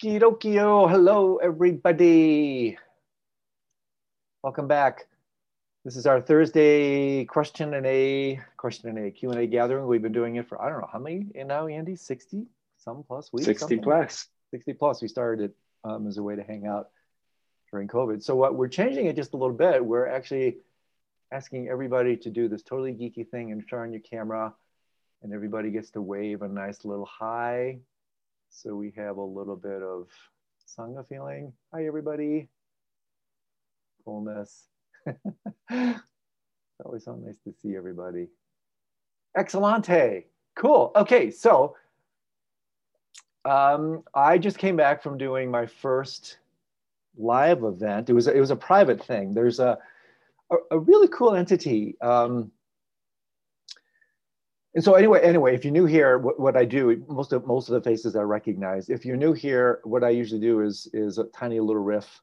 Okie dokio. Hello, everybody. Welcome back. This is our Thursday question and a question and a Q and A gathering. We've been doing it for I don't know how many and now, Andy, sixty some plus weeks. 60 something? plus. 60 plus. We started it um, as a way to hang out during COVID. So what we're changing it just a little bit. We're actually asking everybody to do this totally geeky thing and turn your camera, and everybody gets to wave a nice little hi. So we have a little bit of sangha feeling. Hi, everybody. Coolness. it's always so nice to see everybody. Excellente. Cool. Okay, so um, I just came back from doing my first live event. It was it was a private thing. There's a a, a really cool entity. Um, and so anyway, anyway, if you're new here, what, what I do, most of most of the faces I recognize. If you're new here, what I usually do is is a tiny little riff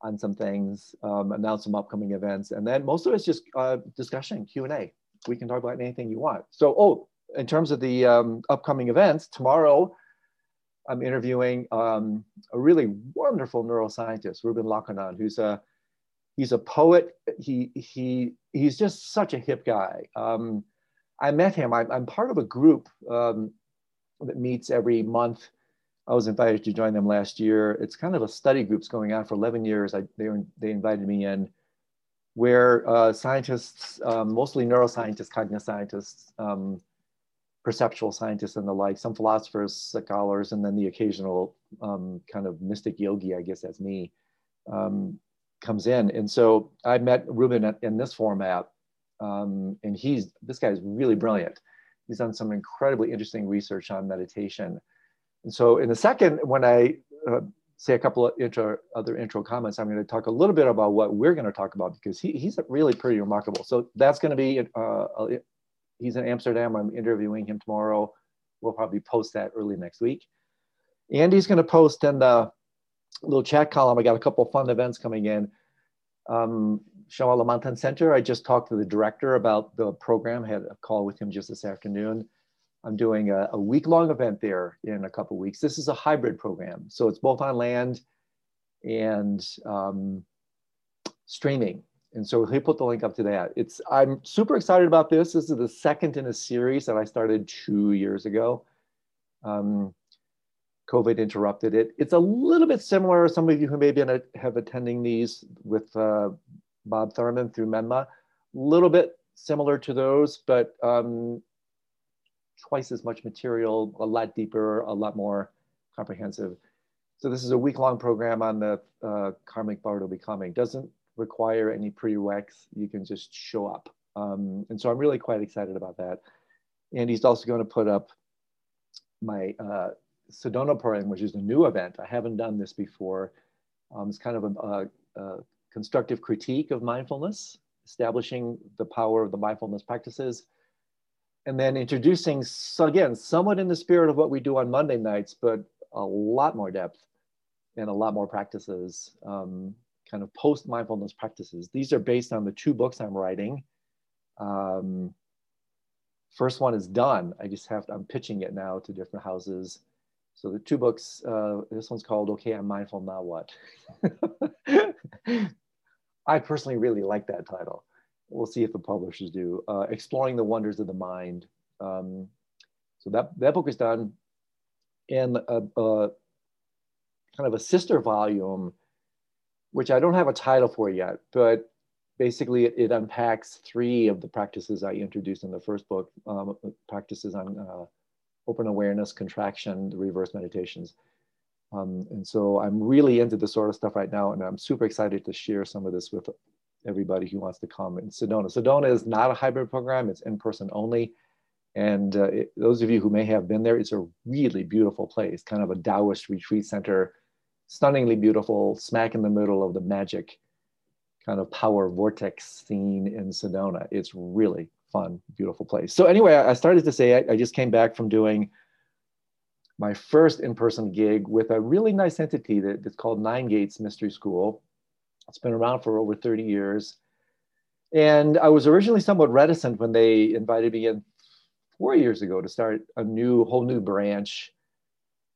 on some things, um, announce some upcoming events, and then most of it's just uh, discussion, Q and A. We can talk about anything you want. So, oh, in terms of the um, upcoming events, tomorrow I'm interviewing um, a really wonderful neuroscientist, Ruben Laukkonen, who's a he's a poet. He he he's just such a hip guy. Um, I met him. I, am part of a group um, that meets every month. I was invited to join them last year. It's kind of a study group's going on for 11 years. I, they, they invited me in, where uh, scientists, um, mostly neuroscientists, cognitive scientists, um, perceptual scientists and the like, some philosophers, scholars, and then the occasional um, kind of mystic yogi, I guess that's me, um, comes in. And so I met Ruben in this format um, and he's this guy is really brilliant. He's done some incredibly interesting research on meditation. And so, in a second, when I uh, say a couple of intro, other intro comments, I'm going to talk a little bit about what we're going to talk about because he, he's really pretty remarkable. So that's going to be uh, he's in Amsterdam. I'm interviewing him tomorrow. We'll probably post that early next week. Andy's going to post in the little chat column. I got a couple of fun events coming in. Um, Shambhala Center. I just talked to the director about the program, had a call with him just this afternoon. I'm doing a, a week-long event there in a couple weeks. This is a hybrid program. So it's both on land and um, streaming. And so he put the link up to that. It's I'm super excited about this. This is the second in a series that I started two years ago. Um, COVID interrupted it. It's a little bit similar. Some of you who maybe have attending these with uh, Bob Thurman through Menla. A little bit similar to those, but um, twice as much material, a lot deeper, a lot more comprehensive. So this is a week-long program on the uh, karmic Bardo becoming. Doesn't require any prereqs. You can just show up. Um, and so I'm really quite excited about that. And he's also going to put up my uh, Sedona program, which is a new event. I haven't done this before. Um, it's kind of a, a, a constructive critique of mindfulness, establishing the power of the mindfulness practices, and then introducing, so again, somewhat in the spirit of what we do on Monday nights, but a lot more depth and a lot more practices, um, kind of post mindfulness practices. These are based on the two books I'm writing. Um, first one is done. I just have to, I'm pitching it now to different houses. So the two books, uh, this one's called Okay, I'm Mindful, Now What? I personally really like that title. We'll see if the publishers do. Uh, Exploring the Wonders of the Mind. Um, so that, that book is done. And a, a, kind of a sister volume, which I don't have a title for yet, but basically it, it unpacks three of the practices I introduced in the first book, um, practices on uh, open awareness, contraction, the reverse meditations. Um, and so I'm really into this sort of stuff right now, and I'm super excited to share some of this with everybody who wants to come in Sedona. Sedona is not a hybrid program, it's in person only. And uh, it, those of you who may have been there, it's a really beautiful place, kind of a Taoist retreat center, stunningly beautiful, smack in the middle of the magic kind of power vortex scene in Sedona. It's really fun, beautiful place. So anyway, I started to say I, I just came back from doing my first in-person gig with a really nice entity that, that's called Nine Gates Mystery School. It's been around for over 30 years. And I was originally somewhat reticent when they invited me in four years ago to start a new, whole new branch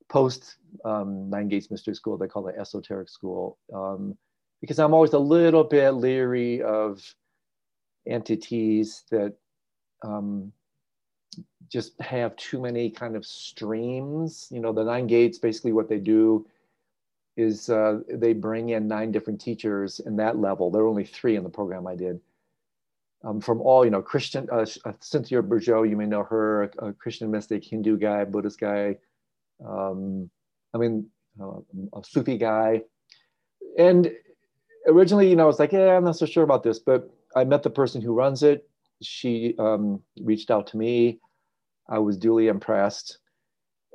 post um, Nine Gates Mystery School, they call it esoteric school, um, because I'm always a little bit leery of entities that um, just have too many kind of streams. You know, the Nine Gates, basically what they do is uh, they bring in nine different teachers in that level. There are only three in the program I did. Um, from all, you know, Christian, uh, uh Cynthia Bourgeault, you may know her, a, a Christian mystic, Hindu guy, Buddhist guy, um, I mean, uh, a Sufi guy. And originally, you know, I was like, yeah, I'm not so sure about this, but I met the person who runs it. She um, reached out to me. I was duly impressed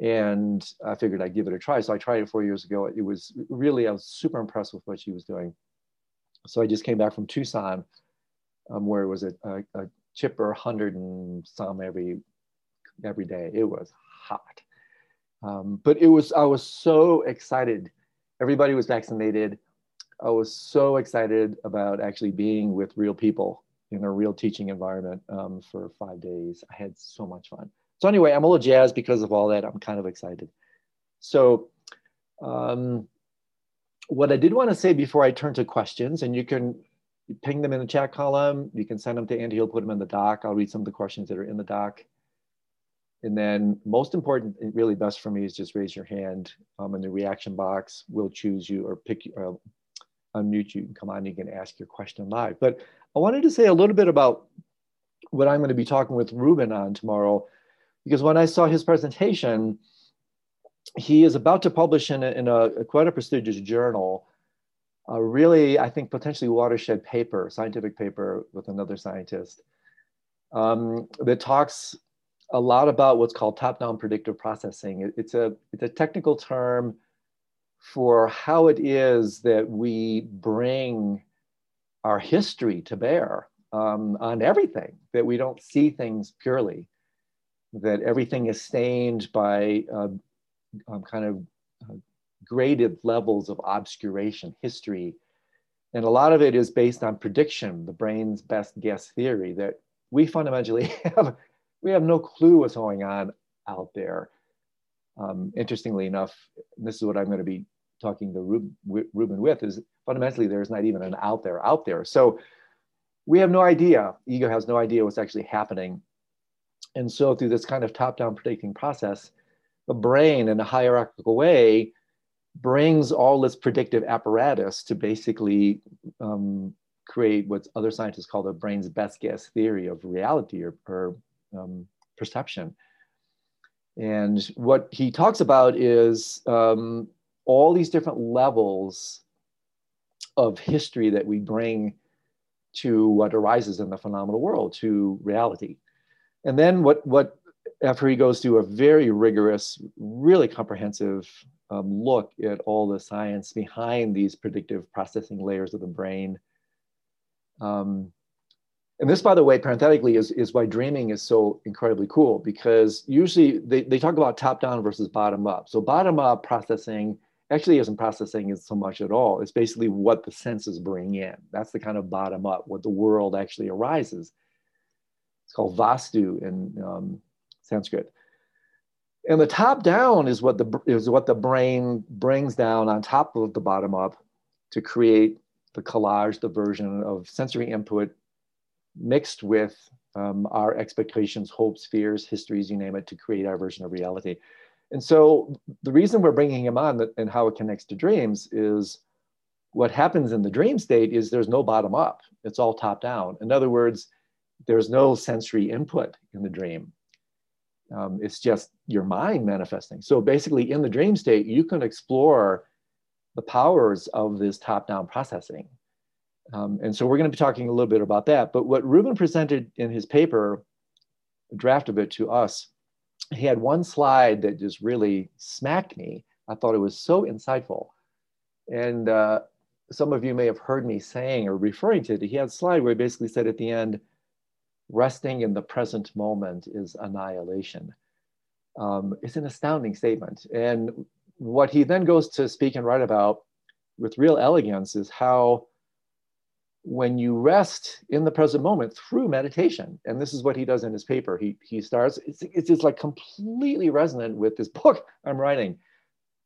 and I figured I'd give it a try. So I tried it four years ago. It was really, I was super impressed with what she was doing. So I just came back from Tucson, um, where it was a, a, a chipper hundred and some every every day. It was hot. Um, but it was, I was so excited. Everybody was vaccinated. I was so excited about actually being with real people in a real teaching environment um, for five days. I had so much fun. So anyway, I'm a little jazzed because of all that. I'm kind of excited. So um, what I did want to say before I turn to questions, and you can ping them in the chat column. You can send them to Andy. He'll put them in the doc. I'll read some of the questions that are in the doc. And then most important, really best for me is just raise your hand um, in the reaction box. We'll choose you or pick you, uh, unmute you and come on, you can ask your question live. But I wanted to say a little bit about what I'm gonna be talking with Ruben on tomorrow, because when I saw his presentation, he is about to publish in a, in a quite a prestigious journal, a really, I think, potentially watershed paper, scientific paper with another scientist um, that talks a lot about what's called top-down predictive processing. it's a it's a technical term for how it is that we bring our history to bear um, on everything. That we don't see things purely. That everything is stained by uh, um, kind of uh, graded levels of obscuration, history, and a lot of it is based on prediction, the brain's best guess theory. That we fundamentally have we have no clue what's going on out there. Um, interestingly enough, this is what I'm going to be talking to Ruben with is fundamentally there's not even an out there out there. So we have no idea, ego has no idea what's actually happening. And so through this kind of top-down predicting process, the brain in a hierarchical way brings all this predictive apparatus to basically um, create what other scientists call the brain's best guess theory of reality or, or um, perception. And what he talks about is um, all these different levels of history that we bring to what arises in the phenomenal world, to reality. And then what, what after he goes through a very rigorous, really comprehensive um, look at all the science behind these predictive processing layers of the brain, um, and this, by the way, parenthetically, is, is why dreaming is so incredibly cool because usually they, they talk about top down versus bottom up. So, bottom up processing actually isn't processing so much at all. It's basically what the senses bring in. That's the kind of bottom up, what the world actually arises. It's called Vastu in um, Sanskrit. And the top down is what the is what the brain brings down on top of the bottom up to create the collage, the version of sensory input mixed with um, our expectations, hopes, fears, histories, you name it, to create our version of reality. And so the reason we're bringing him on and how it connects to dreams is what happens in the dream state is there's no bottom up, it's all top down. In other words, there's no sensory input in the dream. Um, it's just your mind manifesting. So basically, in the dream state, you can explore the powers of this top down processing. Um, and so we're going to be talking a little bit about that. But what Ruben presented in his paper, a draft of it to us, he had one slide that just really smacked me. I thought it was so insightful. And uh, some of you may have heard me saying or referring to it. He had a slide where he basically said at the end, resting in the present moment is annihilation. Um, it's an astounding statement. And what he then goes to speak and write about with real elegance is how when you rest in the present moment through meditation, and this is what he does in his paper, he, he starts, it's, it's just like completely resonant with this book I'm writing.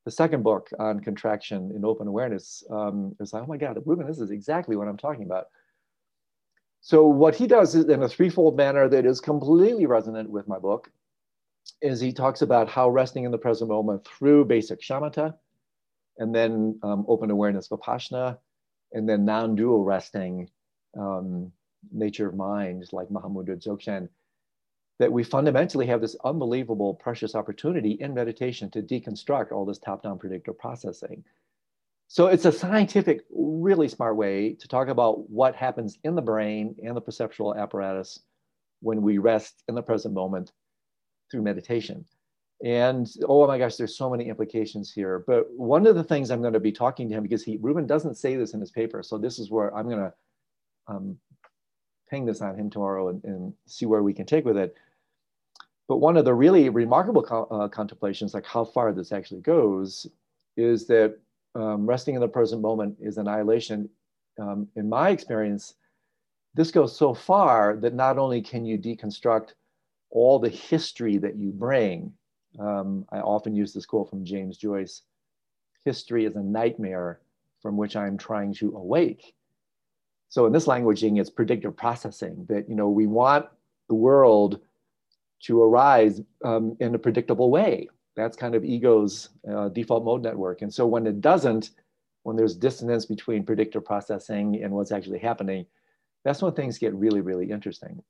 the second book on contraction in open awareness, um, like, oh my God, Ruben, this is exactly what I'm talking about. So what he does in a threefold manner that is completely resonant with my book is he talks about how resting in the present moment through basic shamatha and then um, open awareness vipassana and then non-dual resting um, nature of mind like Mahamudra Dzogchen that we fundamentally have this unbelievable precious opportunity in meditation to deconstruct all this top-down predictive processing. So it's a scientific, really smart way to talk about what happens in the brain and the perceptual apparatus when we rest in the present moment through meditation. And oh my gosh, there's so many implications here. But one of the things I'm going to be talking to him because he Ruben doesn't say this in his paper, so this is where I'm going to um, ping this on him tomorrow and, and, see where we can take with it. But one of the really remarkable co uh, contemplations, like how far this actually goes, is that um, resting in the present moment is annihilation. Um, in my experience, this goes so far that not only can you deconstruct all the history that you bring, um, I often use this quote from James Joyce history is a nightmare from which I'm trying to awake. So in this languaging, it's predictive processing that, you know, we want the world to arise um, in a predictable way. That's kind of ego's uh, default mode network. And so when it doesn't, when there's dissonance between predictive processing and what's actually happening, that's when things get really, really interesting.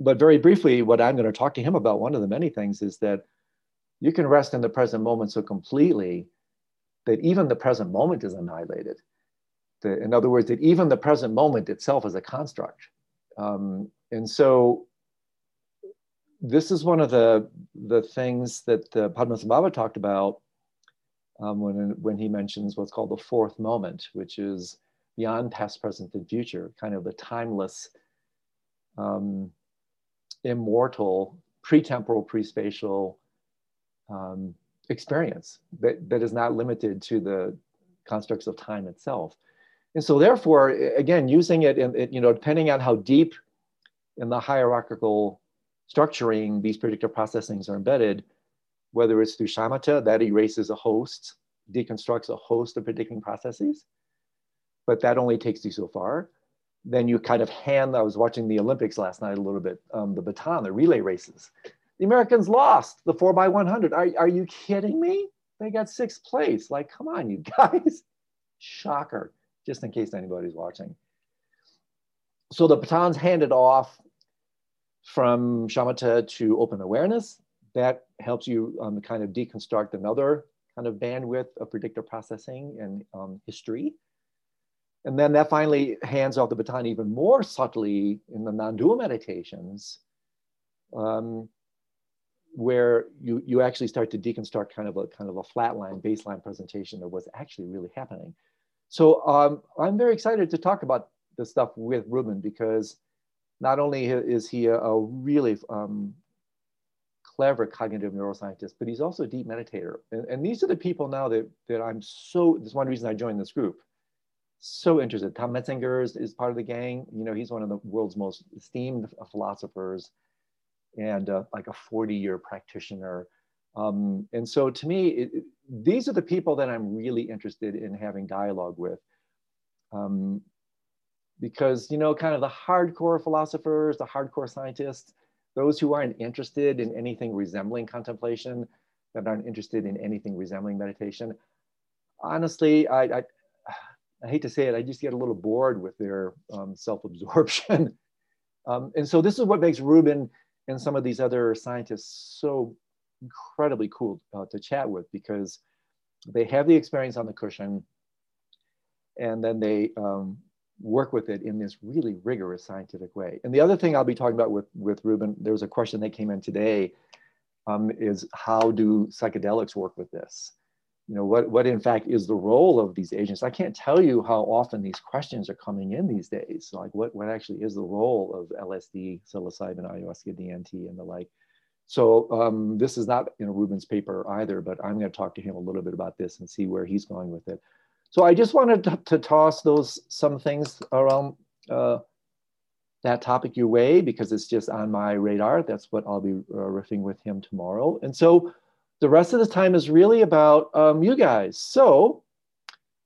But very briefly, what I'm going to talk to him about, one of the many things is that you can rest in the present moment so completely that even the present moment is annihilated. The, in other words, that even the present moment itself is a construct. Um, and so this is one of the the things that uh, Padmasambhava talked about um, when when he mentions what's called the fourth moment, which is beyond past, present, and future, kind of the timeless, um, immortal, pre-temporal, pre-spatial um, experience that, that is not limited to the constructs of time itself. And so therefore, again, using it, in, you know, depending on how deep in the hierarchical structuring these predictive processings are embedded, whether it's through shamatha, that erases a host, deconstructs a host of predicting processes, but that only takes you so far. Then you kind of hand, I was watching the Olympics last night a little bit, um, the baton, the relay races. The Americans lost the four by 100. Are, are you kidding me? They got sixth place. Like, come on, you guys. Shocker, just in case anybody's watching. So the baton's handed off from shamatha to open awareness. That helps you um, kind of deconstruct another kind of bandwidth of predictive processing and um, history. And then that finally hands off the baton even more subtly in the non-dual meditations, um, where you, you actually start to deconstruct kind of a kind of a flatline baseline presentation of what's actually really happening. So um, I'm very excited to talk about this stuff with Ruben because not only is he a, a really um, clever cognitive neuroscientist, but he's also a deep meditator. And, and, these are the people now that, that I'm so, this is one reason I joined this group, so interested. Tom Metzinger is, is part of the gang. You know, he's one of the world's most esteemed philosophers and uh, like a 40 year practitioner. Um, and so to me, it, these are the people that I'm really interested in having dialogue with. Um, because you know kind of the hardcore philosophers the hardcore scientists those who aren't interested in anything resembling contemplation that aren't interested in anything resembling meditation honestly i i, I hate to say it i just get a little bored with their um, self-absorption. Um, and so this is what makes ruben and some of these other scientists so incredibly cool uh, to chat with because they have the experience on the cushion and then they um, work with it in this really rigorous scientific way. And the other thing I'll be talking about with, with Ruben, there was a question that came in today, um, is how do psychedelics work with this? You know, what, what in fact is the role of these agents? I can't tell you how often these questions are coming in these days. Like what, what actually is the role of LSD, psilocybin, ayahuasca, DMT, and the like. So um, this is not in Ruben's paper either, but I'm going to talk to him a little bit about this and see where he's going with it. So I just wanted to, to toss those some things around uh, that topic your way because it's just on my radar. That's what I'll be uh, riffing with him tomorrow. And so the rest of the time is really about um, you guys. So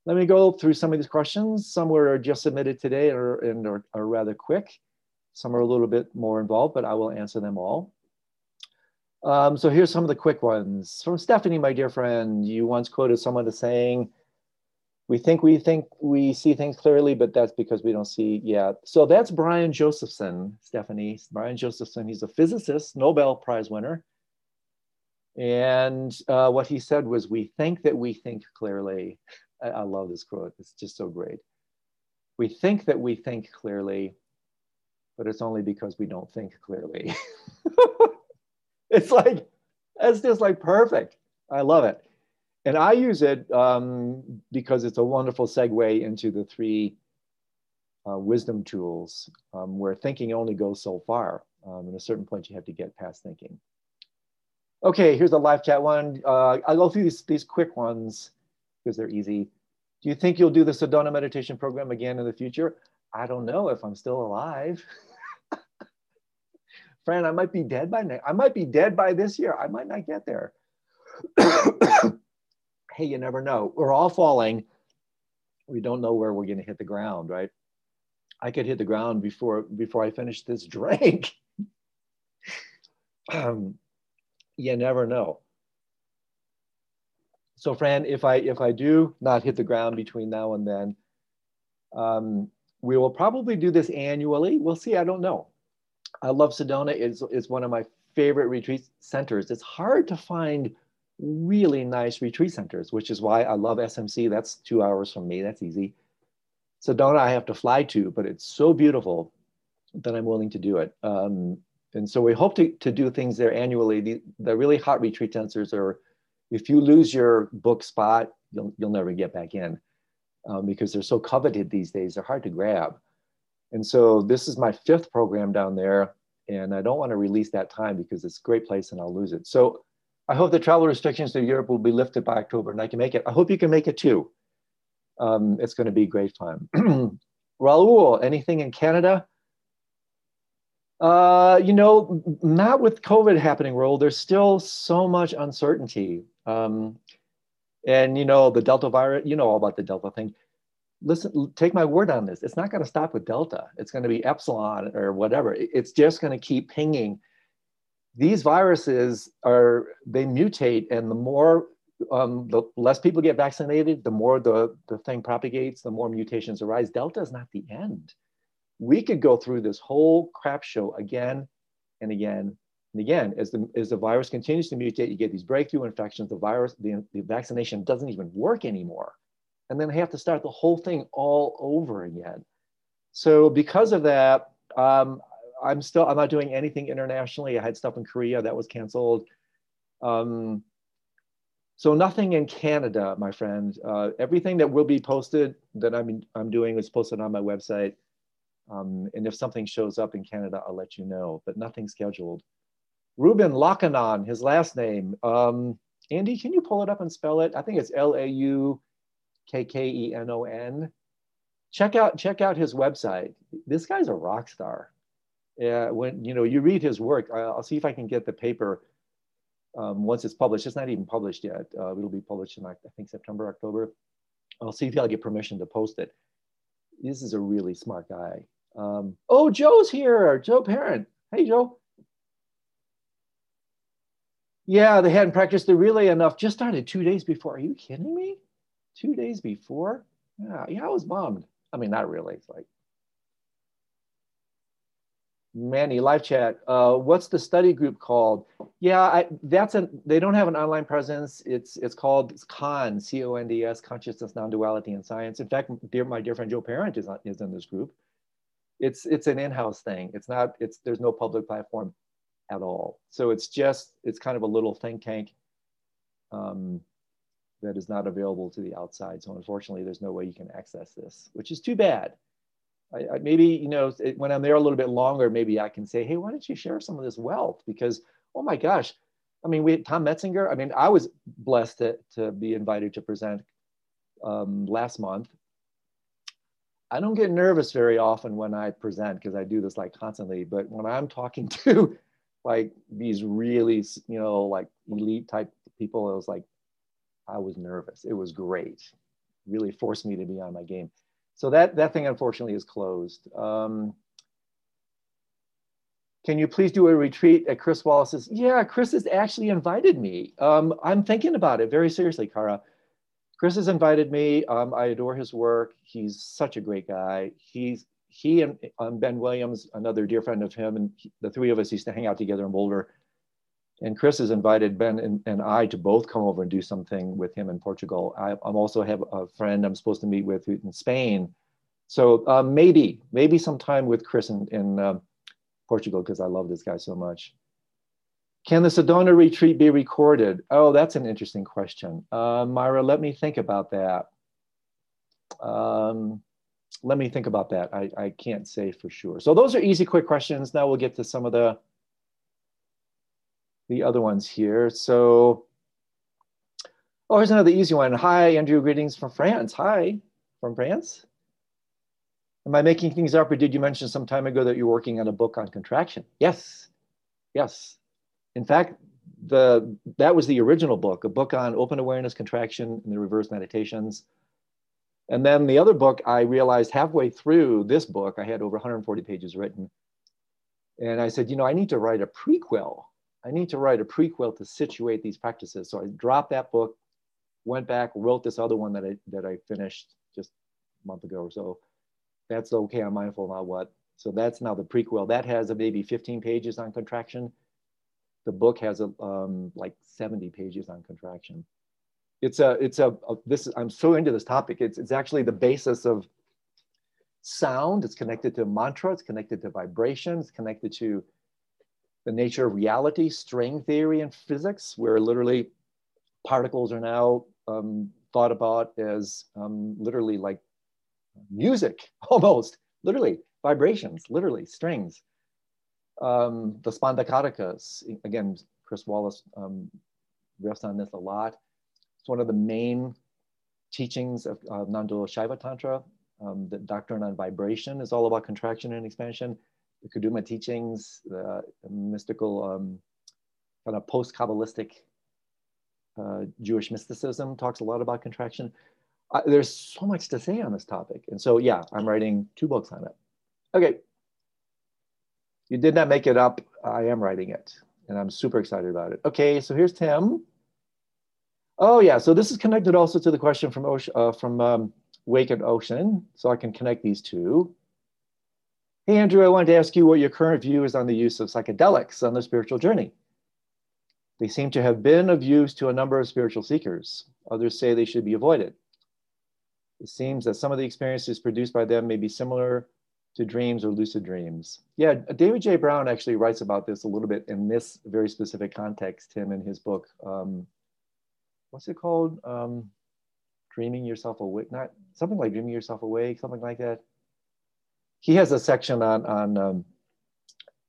let me go through some of these questions. Some were just submitted today or, and are, are rather quick. Some are a little bit more involved, but I will answer them all. Um, so here's some of the quick ones. From Stephanie, my dear friend, you once quoted someone as saying, we think we think we see things clearly, but that's because we don't see yet. So that's Brian Josephson, Stephanie. Brian Josephson, he's a physicist, Nobel Prize winner. And uh, what he said was, we think that we think clearly. I, I love this quote, it's just so great. We think that we think clearly, but it's only because we don't think clearly. it's like, it's just like perfect. I love it. And I use it um, because it's a wonderful segue into the three uh, wisdom tools um, where thinking only goes so far. Um, at a certain point, you have to get past thinking. Okay, here's a live chat one. Uh, I'll go through these, these quick ones because they're easy. Do you think you'll do the Sedona meditation program again in the future? I don't know if I'm still alive. Fran, I might be dead by next. I might be dead by this year. I might not get there. hey, you never know. We're all falling. We don't know where we're going to hit the ground, right? I could hit the ground before before I finish this drink. um, you never know. So, Fran, if I if I do not hit the ground between now and then, um, we will probably do this annually. We'll see. I don't know. I love Sedona. It's, it's one of my favorite retreat centers. It's hard to find really nice retreat centers, which is why I love SMC. That's two hours from me. That's easy. Sedona, I have to fly to, but it's so beautiful that I'm willing to do it. Um, and so we hope to, to do things there annually. The, the really hot retreat centers are, if you lose your book spot, you'll, you'll never get back in um, because they're so coveted these days. They're hard to grab. And so this is my fifth program down there. And I don't want to release that time because it's a great place and I'll lose it. So I hope the travel restrictions to Europe will be lifted by October and I can make it. I hope you can make it too. Um, it's going to be great fun. Raul, anything in Canada? Uh, you know, not with COVID happening, Raul. There's still so much uncertainty. Um, and you know, the Delta virus, you know all about the Delta thing. Listen, take my word on this. It's not going to stop with Delta. It's going to be Epsilon or whatever. It's just going to keep pinging these viruses are they mutate and the more um, the less people get vaccinated the more the, the thing propagates the more mutations arise. Delta is not the end. We could go through this whole crap show again and again and again. As the, as the virus continues to mutate you get these breakthrough infections the virus the, the vaccination doesn't even work anymore. And then they have to start the whole thing all over again. So because of that um, I'm still, I'm not doing anything internationally. I had stuff in Korea that was canceled. Um, so nothing in Canada, my friend. Uh, everything that will be posted that I'm, I'm doing is posted on my website. Um, and if something shows up in Canada, I'll let you know, but nothing scheduled. Ruben Laukkonen, his last name. Um, Andy, can you pull it up and spell it? I think it's L-A-U-K-K-E-N-O-N. Check out, check out his website. This guy's a rock star uh, when you know you read his work, I'll see if I can get the paper um, once it's published. It's not even published yet. Uh, it'll be published in I think September, October. I'll see if I'll get permission to post it. This is a really smart guy. Um, oh, Joe's here. Joe Parent. Hey, Joe. Yeah, they hadn't practiced the relay enough. Just started two days before. Are you kidding me? Two days before? Yeah, yeah, I was bummed. I mean, not really. It's like Manny, live chat. Uh, what's the study group called? Yeah, I, that's a. They don't have an online presence. It's it's called CONS, C O N D S, Consciousness, Non-Duality, and Science. In fact, dear my dear friend Joe Parent is is in this group. It's it's an in-house thing. It's not. It's there's no public platform at all. So it's just it's kind of a little think tank um, that is not available to the outside. So unfortunately, there's no way you can access this, which is too bad. I, I, maybe you know when I'm there a little bit longer, maybe I can say, hey, why don't you share some of this wealth? Because oh my gosh, I mean, we Tom Metzinger. I mean, I was blessed to to be invited to present um, last month. I don't get nervous very often when I present because I do this like constantly. But when I'm talking to like these really, you know, like elite type people, it was like, I was nervous. It was great. Really forced me to be on my game. So that, that thing unfortunately is closed. Um, can you please do a retreat at Chris Wallis's? Yeah, Chris has actually invited me. Um, I'm thinking about it very seriously, Kara. Chris has invited me. Um, I adore his work. He's such a great guy. He's he and um, Ben Williams, another dear friend of him, and he, the three of us used to hang out together in Boulder. And Chris has invited Ben and, and I to both come over and do something with him in Portugal. I am also have a friend I'm supposed to meet with in Spain. So uh, maybe, maybe sometime with Chris in, in uh, Portugal because I love this guy so much. Can the Sedona retreat be recorded? Oh, that's an interesting question. Uh, Myra, let me think about that. Um, let me think about that. I, I can't say for sure. So those are easy, quick questions. Now we'll get to some of the, the other ones here. So, oh, here's another easy one. Hi, Andrew, greetings from France. Hi, from France. Am I making things up or did you mention some time ago that you're working on a book on contraction? Yes, yes. In fact, the that was the original book, a book on open awareness, contraction, and the reverse meditations. And then the other book, I realized halfway through this book, I had over 140 pages written. And I said, you know, I need to write a prequel. I need to write a prequel to situate these practices. So I dropped that book, went back, wrote this other one that I that I finished just a month ago or so that's okay. I'm mindful about what. So that's now the prequel. That has a maybe 15 pages on contraction. The book has a, um, like 70 pages on contraction. It's a, it's a, a this, I'm so into this topic. It's, it's actually the basis of sound. It's connected to mantra. It's connected to vibration. It's connected to the nature of reality, string theory and physics, where literally particles are now um, thought about as um, literally like music almost, literally, vibrations, literally, strings. Um, the Spanda Karikas, again, Chris Wallis um, refs on this a lot. It's one of the main teachings of uh, Nando Shaiva Tantra. Um, the doctrine on vibration is all about contraction and expansion. The teachings, the mystical, um, kind of post-Kabbalistic uh, Jewish mysticism talks a lot about contraction there's so much to say on this topic. And so, yeah, I'm writing two books on it. Okay. You did not make it up. I am writing it and I'm super excited about it. Okay, so here's Tim. Oh yeah, so this is connected also to the question from, Ocean, uh, from um, Wake and Ocean. So I can connect these two. Hey, Andrew, I wanted to ask you what your current view is on the use of psychedelics on the spiritual journey. They seem to have been of use to a number of spiritual seekers. Others say they should be avoided. It seems that some of the experiences produced by them may be similar to dreams or lucid dreams. Yeah, David J. Brown actually writes about this a little bit in this very specific context, Tim, in his book. Um, what's it called? Um, dreaming yourself awake, not something like dreaming yourself awake, something like that. He has a section on, on um,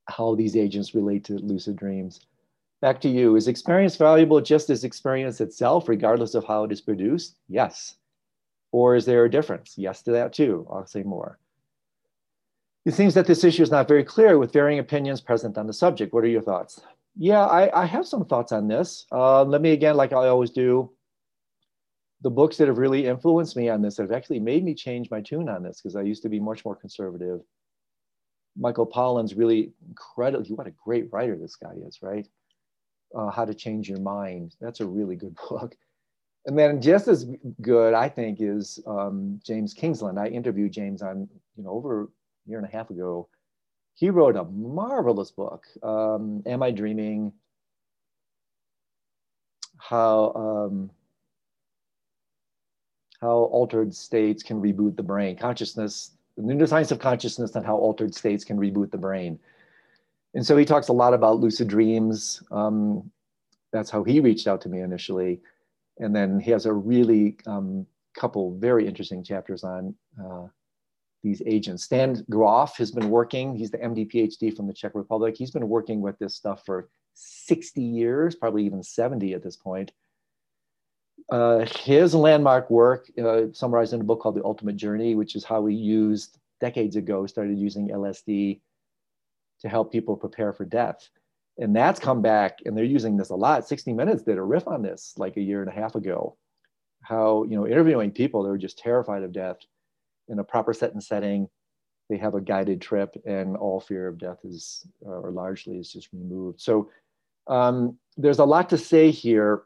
how these agents relate to lucid dreams. Back to you. Is experience valuable just as experience itself, regardless of how it is produced? Yes. Or is there a difference? Yes to that too. I'll say more. It seems that this issue is not very clear with varying opinions present on the subject. What are your thoughts? Yeah, I, I have some thoughts on this. Uh, let me again, like I always do, the books that have really influenced me on this have actually made me change my tune on this because I used to be much more conservative. Michael Pollan's really incredible. What a great writer this guy is, right? Uh, How to Change Your Mind. That's a really good book. And then just as good, I think, is um, James Kingsland. I interviewed James on, you know, over a year and a half ago. He wrote a marvelous book, um, Am I Dreaming? How, um, how altered states can reboot the brain, consciousness, the new science of consciousness and how altered states can reboot the brain. And so he talks a lot about lucid dreams. Um, that's how he reached out to me initially and then he has a really um, couple very interesting chapters on uh, these agents. Stan Grof has been working, he's the MD PhD from the Czech Republic. He's been working with this stuff for 60 years, probably even 70 at this point. Uh, his landmark work, uh, summarized in a book called The Ultimate Journey, which is how we used decades ago, started using LSD to help people prepare for death. And that's come back, and they're using this a lot. 60 Minutes did a riff on this like a year and a half ago. How, you know, interviewing people they're just terrified of death in a proper set and setting, they have a guided trip, and all fear of death is, or largely, is just removed. So um, there's a lot to say here.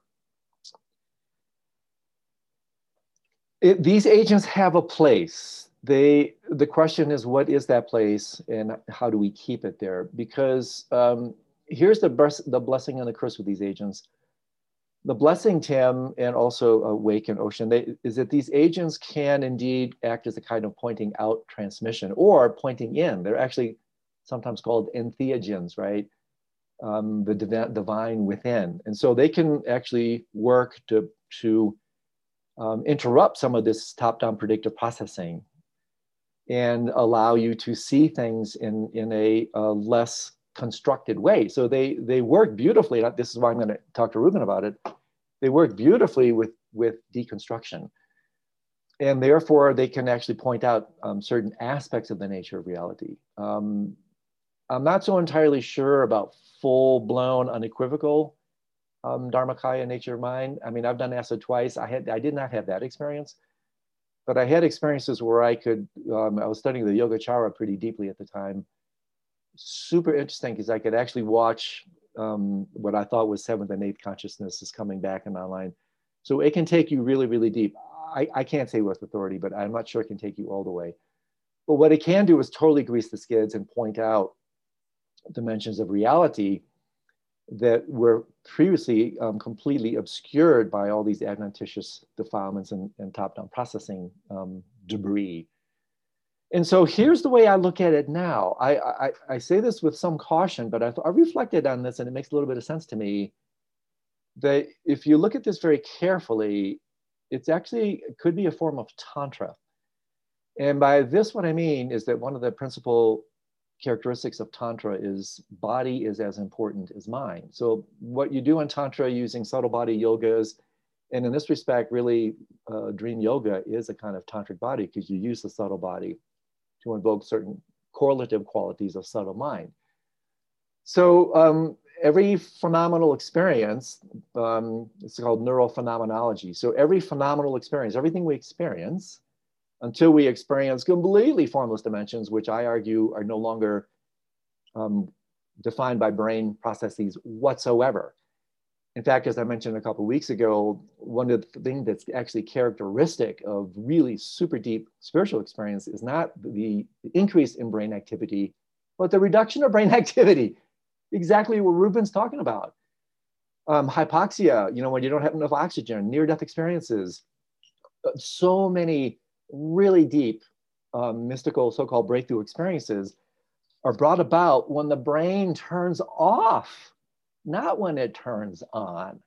It, these agents have a place. They, the question is, what is that place, and how do we keep it there? Because um, here's the, the blessing and the curse with these agents. The blessing, Tim, and also uh, Wake and Ocean, they, is that these agents can indeed act as a kind of pointing out transmission or pointing in. They're actually sometimes called entheogens, right? Um, the div divine within. And so they can actually work to, to um, interrupt some of this top-down predictive processing and allow you to see things in, in a, less constructed way. So they they work beautifully. This is why I'm going to talk to Ruben about it. They work beautifully with with deconstruction, and therefore they can actually point out um, certain aspects of the nature of reality. Um, I'm not so entirely sure about full blown unequivocal um, Dharmakaya nature of mind. I mean, I've done acid twice. I had I did not have that experience, but I had experiences where I could. Um, I was studying the Yogacara pretty deeply at the time super interesting because I could actually watch um, what I thought was seventh and eighth consciousness is coming back and online. So it can take you really, really deep. I, I can't say with authority, but I'm not sure it can take you all the way. But what it can do is totally grease the skids and point out dimensions of reality that were previously um, completely obscured by all these adventitious defilements and, and top-down processing um, debris and so here's the way I look at it now. I, I, I say this with some caution, but I, I reflected on this and it makes a little bit of sense to me that if you look at this very carefully, it's actually it could be a form of tantra. And by this, what I mean is that one of the principal characteristics of tantra is body is as important as mind. So what you do in tantra using subtle body yogas, and in this respect, really uh, dream yoga is a kind of tantric body because you use the subtle body to invoke certain correlative qualities of subtle mind. So um, every phenomenal experience, um, it's called neurophenomenology. So every phenomenal experience, everything we experience, until we experience completely formless dimensions, which I argue are no longer um, defined by brain processes whatsoever. In fact, as I mentioned a couple of weeks ago, one of the things that's actually characteristic of really super deep spiritual experience is not the increase in brain activity, but the reduction of brain activity. Exactly what Ruben's talking about. Um, hypoxia, you know, when you don't have enough oxygen, near death experiences, uh, so many really deep um, mystical so called breakthrough experiences are brought about when the brain turns off not when it turns on.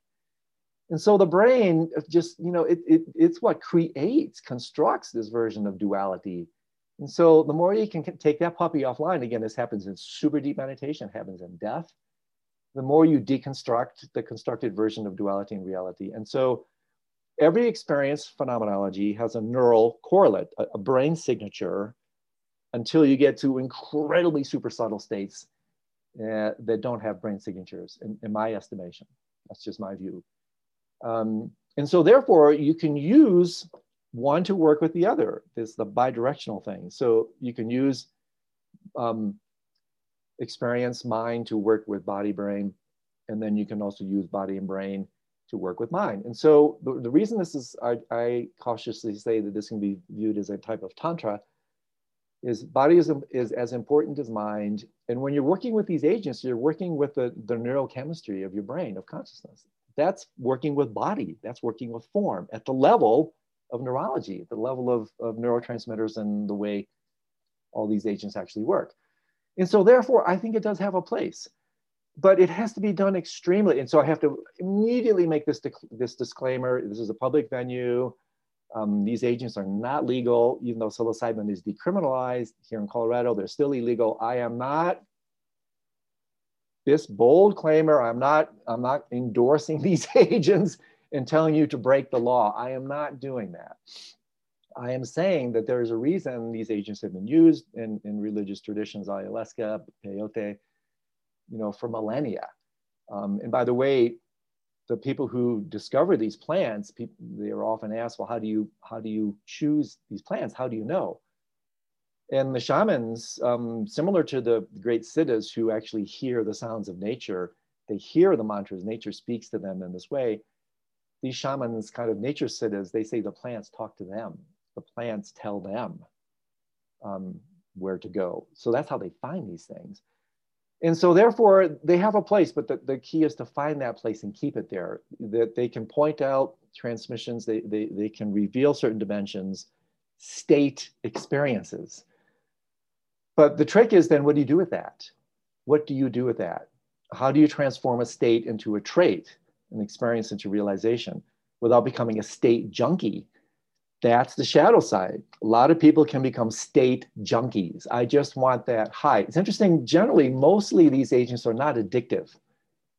And so the brain just, you know, it, it, it's what creates, constructs this version of duality. And so the more you can take that puppy offline, again, this happens in super deep meditation, happens in death, the more you deconstruct the constructed version of duality and reality. And so every experience phenomenology has a neural correlate, a, a brain signature, until you get to incredibly super subtle states uh, that don't have brain signatures, in, in, my estimation. That's just my view. Um, and so therefore, you can use one to work with the other. This the bidirectional thing. So you can use um, experience mind to work with body brain, and then you can also use body and brain to work with mind. And so the, the reason this is, I, I cautiously say that this can be viewed as a type of tantra is body is, is as important as mind. And when you're working with these agents, you're working with the, the neurochemistry of your brain, of consciousness. That's working with body, that's working with form at the level of neurology, the level of, of neurotransmitters and the way all these agents actually work. And so therefore, I think it does have a place, but it has to be done extremely. And so I have to immediately make this, this disclaimer. This is a public venue. Um, these agents are not legal, even though psilocybin is decriminalized here in Colorado, they're still illegal. I am not this bold claimer. I'm not, I'm not endorsing these agents and telling you to break the law. I am not doing that. I am saying that there is a reason these agents have been used in, in religious traditions, ayahuasca, peyote, you know, for millennia. Um, and by the way, the people who discover these plants, people, they are often asked, well, how do you how do you choose these plants? How do you know? And the shamans, um, similar to the great siddhas who actually hear the sounds of nature, they hear the mantras. Nature speaks to them in this way. These shamans, kind of nature siddhas, they say the plants talk to them. The plants tell them um, where to go. So that's how they find these things. And so therefore they have a place, but the, the key is to find that place and keep it there, that they can point out transmissions, they, they, they can reveal certain dimensions, state experiences. But the trick is then what do you do with that? What do you do with that? How do you transform a state into a trait, an experience into realization without becoming a state junkie that's the shadow side. A lot of people can become state junkies. I just want that high. It's interesting, generally, mostly these agents are not addictive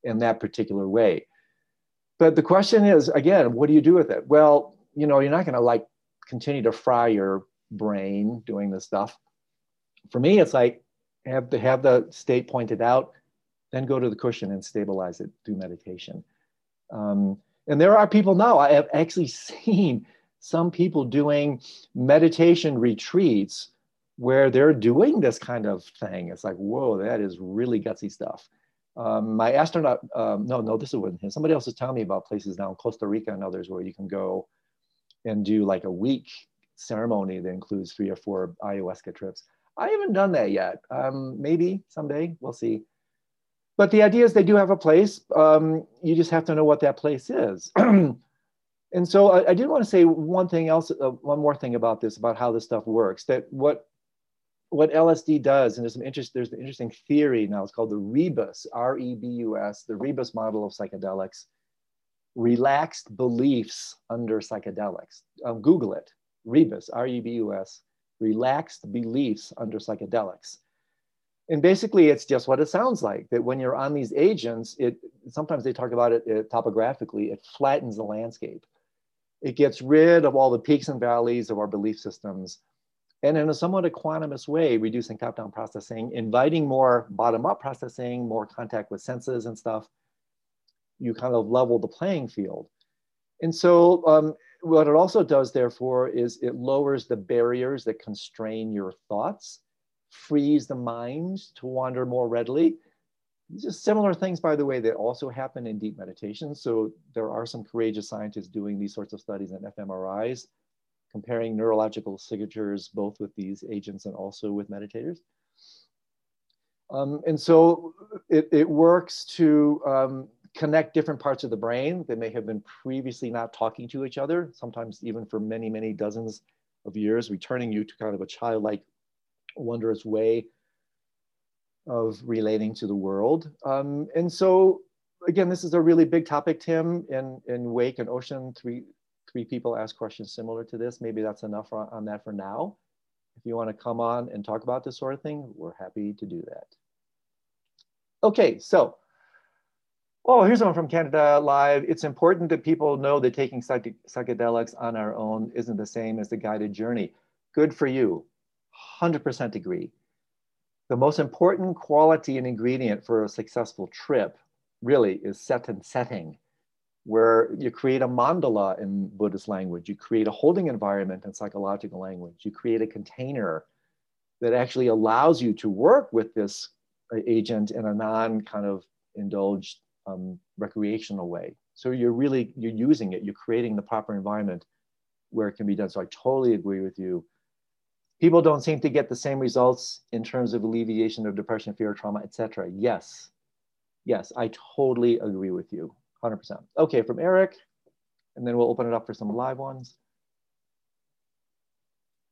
in that particular way. But the question is, again, what do you do with it? Well, you know, you're not going to like continue to fry your brain doing this stuff. For me, it's like have to have the state pointed out, then go to the cushion and stabilize it through meditation. Um, and there are people now I have actually seen some people doing meditation retreats where they're doing this kind of thing. It's like, whoa, that is really gutsy stuff. Um, my astronaut, um, no, no, this wasn't him. Somebody else is telling me about places now in Costa Rica and others where you can go and do like a week ceremony that includes three or four ayahuasca trips. I haven't done that yet. Um, maybe someday, we'll see. But the idea is they do have a place. Um, you just have to know what that place is. and so I, I, did want to say one thing else, uh, one more thing about this, about how this stuff works. That what what LSD does, and there's some interest. There's an interesting theory now. It's called the Rebus, R-E-B-U-S, the Rebus model of psychedelics. Relaxed beliefs under psychedelics. Um, Google it. Rebus, R-E-B-U-S, relaxed beliefs under psychedelics. And basically, it's just what it sounds like. That when you're on these agents, it sometimes they talk about it uh, topographically. It flattens the landscape it gets rid of all the peaks and valleys of our belief systems. And in a somewhat equanimous way, reducing top down processing, inviting more bottom up processing, more contact with senses and stuff, you kind of level the playing field. And so, um, what it also does, therefore, is it lowers the barriers that constrain your thoughts, frees the mind to wander more readily, these are similar things, by the way, that also happen in deep meditation. So there are some courageous scientists doing these sorts of studies in fMRIs, comparing neurological signatures both with these agents and also with meditators. Um, and so it, it works to um, connect different parts of the brain that may have been previously not talking to each other, sometimes even for many, many dozens of years, returning you to kind of a childlike, wondrous way of relating to the world. Um, and so again, this is a really big topic, Tim, in, in Wake and Ocean, three, three people asked questions similar to this. Maybe that's enough on, on that for now. If you wanna come on and talk about this sort of thing, we're happy to do that. Okay, so, oh, here's one from Canada Live. It's important that people know that taking psych psychedelics on our own isn't the same as the guided journey. Good for you, 100% agree the most important quality and ingredient for a successful trip really is set and setting, where you create a mandala in Buddhist language, you create a holding environment in psychological language, you create a container that actually allows you to work with this agent in a non kind of indulged um, recreational way. So you're really, you're using it, you're creating the proper environment where it can be done. So I totally agree with you people don't seem to get the same results in terms of alleviation of depression, fear, trauma, etc. Yes, yes, I totally agree with you, 100%. Okay, from Eric, and then we'll open it up for some live ones.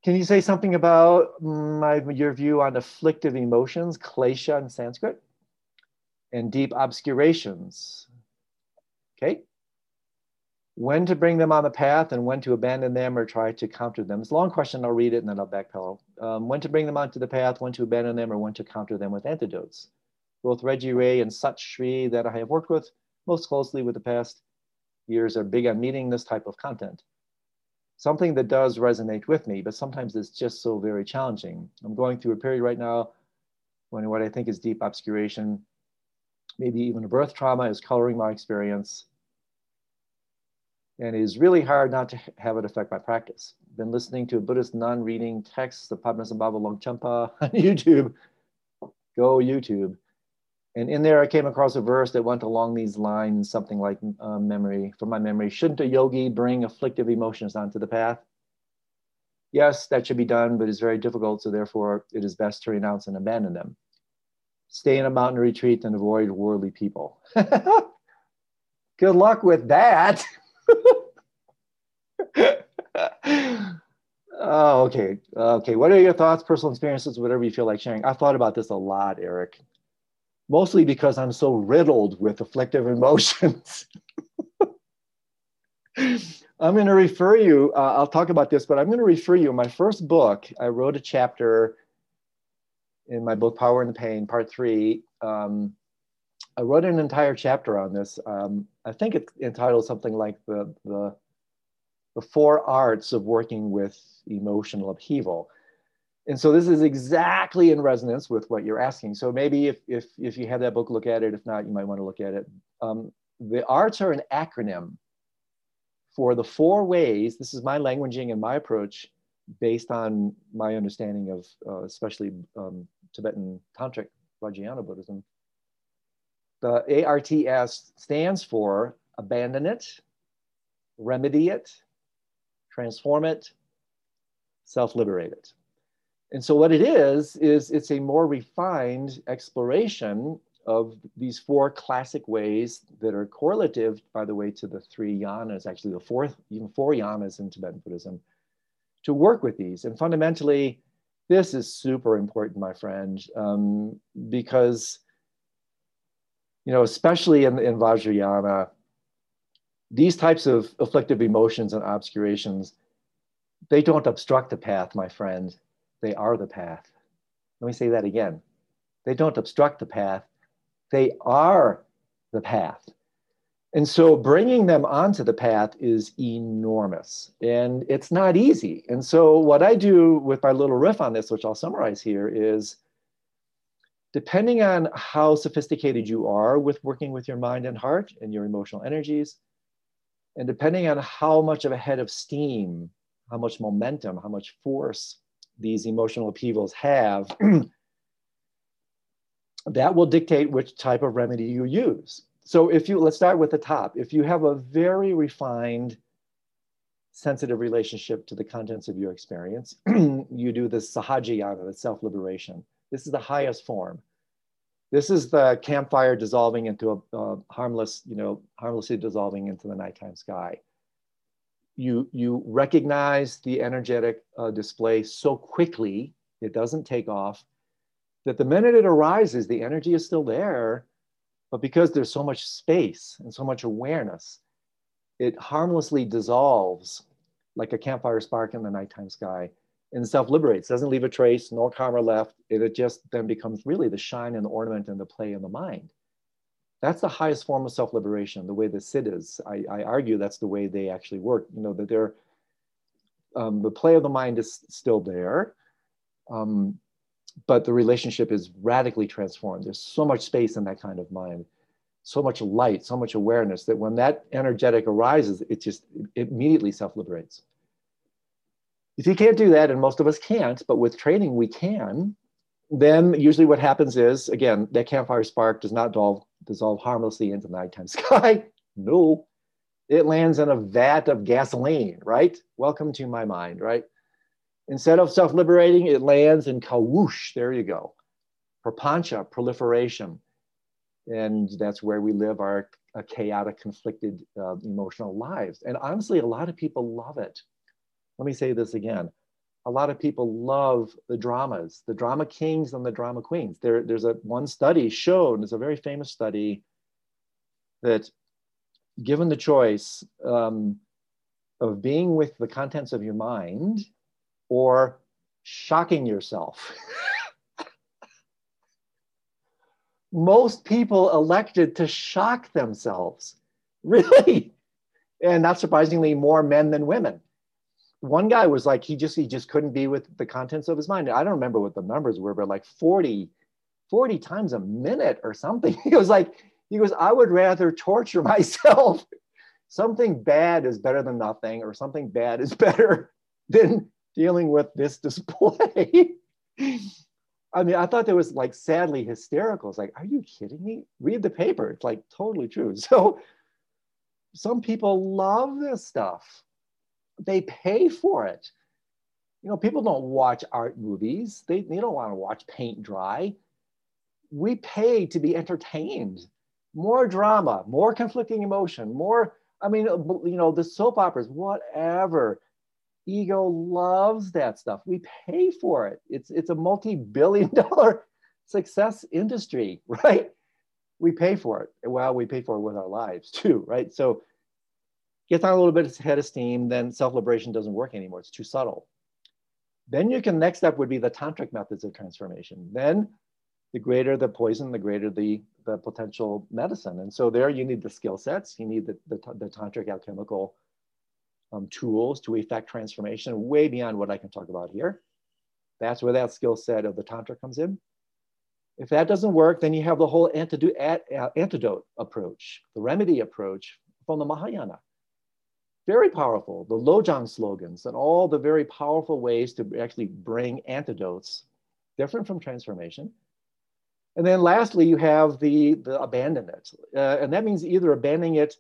Can you say something about my, your view on afflictive emotions, klesha in Sanskrit, and deep obscurations? Okay when to bring them on the path and when to abandon them or try to counter them. It's a long question. I'll read it and then I'll backpedal. Um, when to bring them onto the path, when to abandon them, or when to counter them with antidotes. Both Reggie Ray and Sat Shri that I have worked with most closely with the past years are big on meeting this type of content. Something that does resonate with me, but sometimes it's just so very challenging. I'm going through a period right now when what I think is deep obscuration maybe even a birth trauma is coloring my experience. And it is really hard not to have it affect my practice. Been listening to a Buddhist nun reading texts of Padmasambhava Longchenpa on YouTube. Go YouTube. And in there, I came across a verse that went along these lines, something like uh, memory, from my memory, shouldn't a yogi bring afflictive emotions onto the path? Yes, that should be done, but it's very difficult. So therefore, it is best to renounce and abandon them. Stay in a mountain retreat and avoid worldly people. Good luck with that. oh, okay. Okay. What are your thoughts, personal experiences, whatever you feel like sharing? I've thought about this a lot, Eric mostly because I'm so riddled with afflictive emotions. I'm going to refer you, uh, I'll talk about this, but I'm going to refer you. My first book, I wrote a chapter in my book, Power and the Pain, part three. Um, I wrote an entire chapter on this. Um, I think it's entitled something like the, the, the Four Arts of Working with Emotional Upheaval and so this is exactly in resonance with what you're asking. So maybe if, if, if you have that book, look at it. If not, you might want to look at it. Um, the arts are an acronym for the four ways, this is my languaging and my approach based on my understanding of uh, especially um, Tibetan Tantric Vajrayana Buddhism. The ARTS stands for abandon it, remedy it, transform it, self-liberate it. And so what it is, is it's a more refined exploration of these four classic ways that are correlative, by the way, to the three yanas, actually the fourth, even four yanas in Tibetan Buddhism, to work with these. And fundamentally, this is super important, my friend, um, because, you know, especially in, in Vajrayana, these types of afflictive emotions and obscurations, they don't obstruct the path, my friend they are the path. Let me say that again. They don't obstruct the path, they are the path. And so bringing them onto the path is enormous and it's not easy. And so, what I do with my little riff on this, which I'll summarize here, is depending on how sophisticated you are with working with your mind and heart and your emotional energies, and depending on how much of a head of steam, how much momentum, how much force these emotional upheavals have, that will dictate which type of remedy you use. So if you, let's start with the top. If you have a very refined, sensitive relationship to the contents of your experience, you do the sahajayana, the self-liberation. This is the highest form. This is the campfire dissolving into a, a harmless, you know, harmlessly dissolving into the nighttime sky you, you recognize the energetic uh, display so quickly, it doesn't take off, that the minute it arises, the energy is still there, but because there's so much space and so much awareness, it harmlessly dissolves like a campfire spark in the nighttime sky and self-liberates, doesn't leave a trace, no karma left. It, just then becomes really the shine and the ornament and the play in the mind. That's the highest form of self-liberation, the way the siddhas. I, I argue that's the way they actually work. You know, that they're, um, the play of the mind is still there, um, but the relationship is radically transformed. There's so much space in that kind of mind, so much light, so much awareness that when that energetic arises, it just it immediately self-liberates. If you can't do that, and most of us can't, but with training we can, then usually what happens is, again, that campfire spark does not dissolve, dissolve harmlessly into the nighttime sky. no, it lands in a vat of gasoline, right? Welcome to my mind, right? Instead of self-liberating, it lands in kawoosh, there you go. Prapancha, proliferation. And that's where we live our chaotic, conflicted uh, emotional lives. And honestly, a lot of people love it. Let me say this again a lot of people love the dramas, the drama kings and the drama queens. There, there's a one study shown, it's a very famous study that given the choice um, of being with the contents of your mind or shocking yourself, most people elected to shock themselves, really. And not surprisingly, more men than women one guy was like he just he just couldn't be with the contents of his mind i don't remember what the numbers were but like 40 40 times a minute or something. He was like, he goes, I would rather torture myself. something bad is better than nothing, or something bad is better than dealing with this display. I mean, I thought that was like sadly hysterical. It's like, are you kidding me? Read the paper. It's like totally true. So some people love this stuff. They pay for it. You know, people don't watch art movies. They, they don't want to watch paint dry. We pay to be entertained. More drama, more conflicting emotion, more, I mean, uh, you know, the soap operas, whatever ego loves that stuff. We pay for it. It's it's a multi-billion dollar success industry, right? We pay for it. Well, we pay for it with our lives too, right? So gets on a little bit head of steam, then self-liberation doesn't work anymore. It's too subtle. Then you can, next step would be the tantric methods of transformation. Then the greater the poison, the greater the, the potential medicine. And so there you need the skill sets, you need the, the, the tantric alchemical um, tools to effect transformation way beyond what I can talk about here. That's where that skill set of the Tantra comes in. If that doesn't work, then you have the whole antidote, antidote approach, the remedy approach from the Mahayana. Very powerful, the Lojong slogans and all the very powerful ways to actually bring antidotes, different from transformation. And then lastly, you have the, the abandon it. Uh, and that means either abandoning it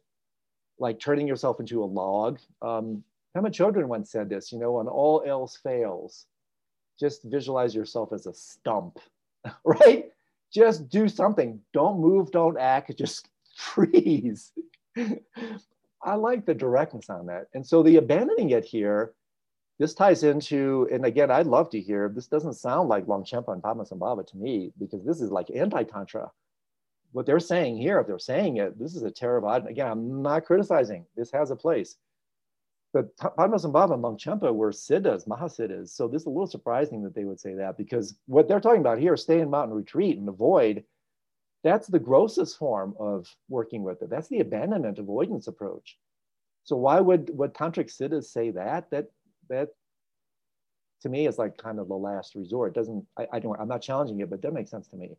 like turning yourself into a log. Um, Pema Chodron once said this, you know, when all else fails, just visualize yourself as a stump, right? Just do something. Don't move, don't act, just freeze. I like the directness on that. And so the abandoning it here, this ties into, and again, I'd love to hear, this doesn't sound like Longchenpa and Padmasambhava to me, because this is like anti-tantra what they're saying here, if they're saying it, this is a Theravada. Again, I'm not criticizing. This has a place. But Padmasambhava and Longchenpa were siddhas, mahasiddhas. So this is a little surprising that they would say that because what they're talking about here, stay in mountain retreat and avoid, that's the grossest form of working with it. That's the abandonment avoidance approach. So why would would tantric siddhas say that? That that to me is like kind of the last resort. Doesn't I, I don't I'm not challenging it, but that makes sense to me.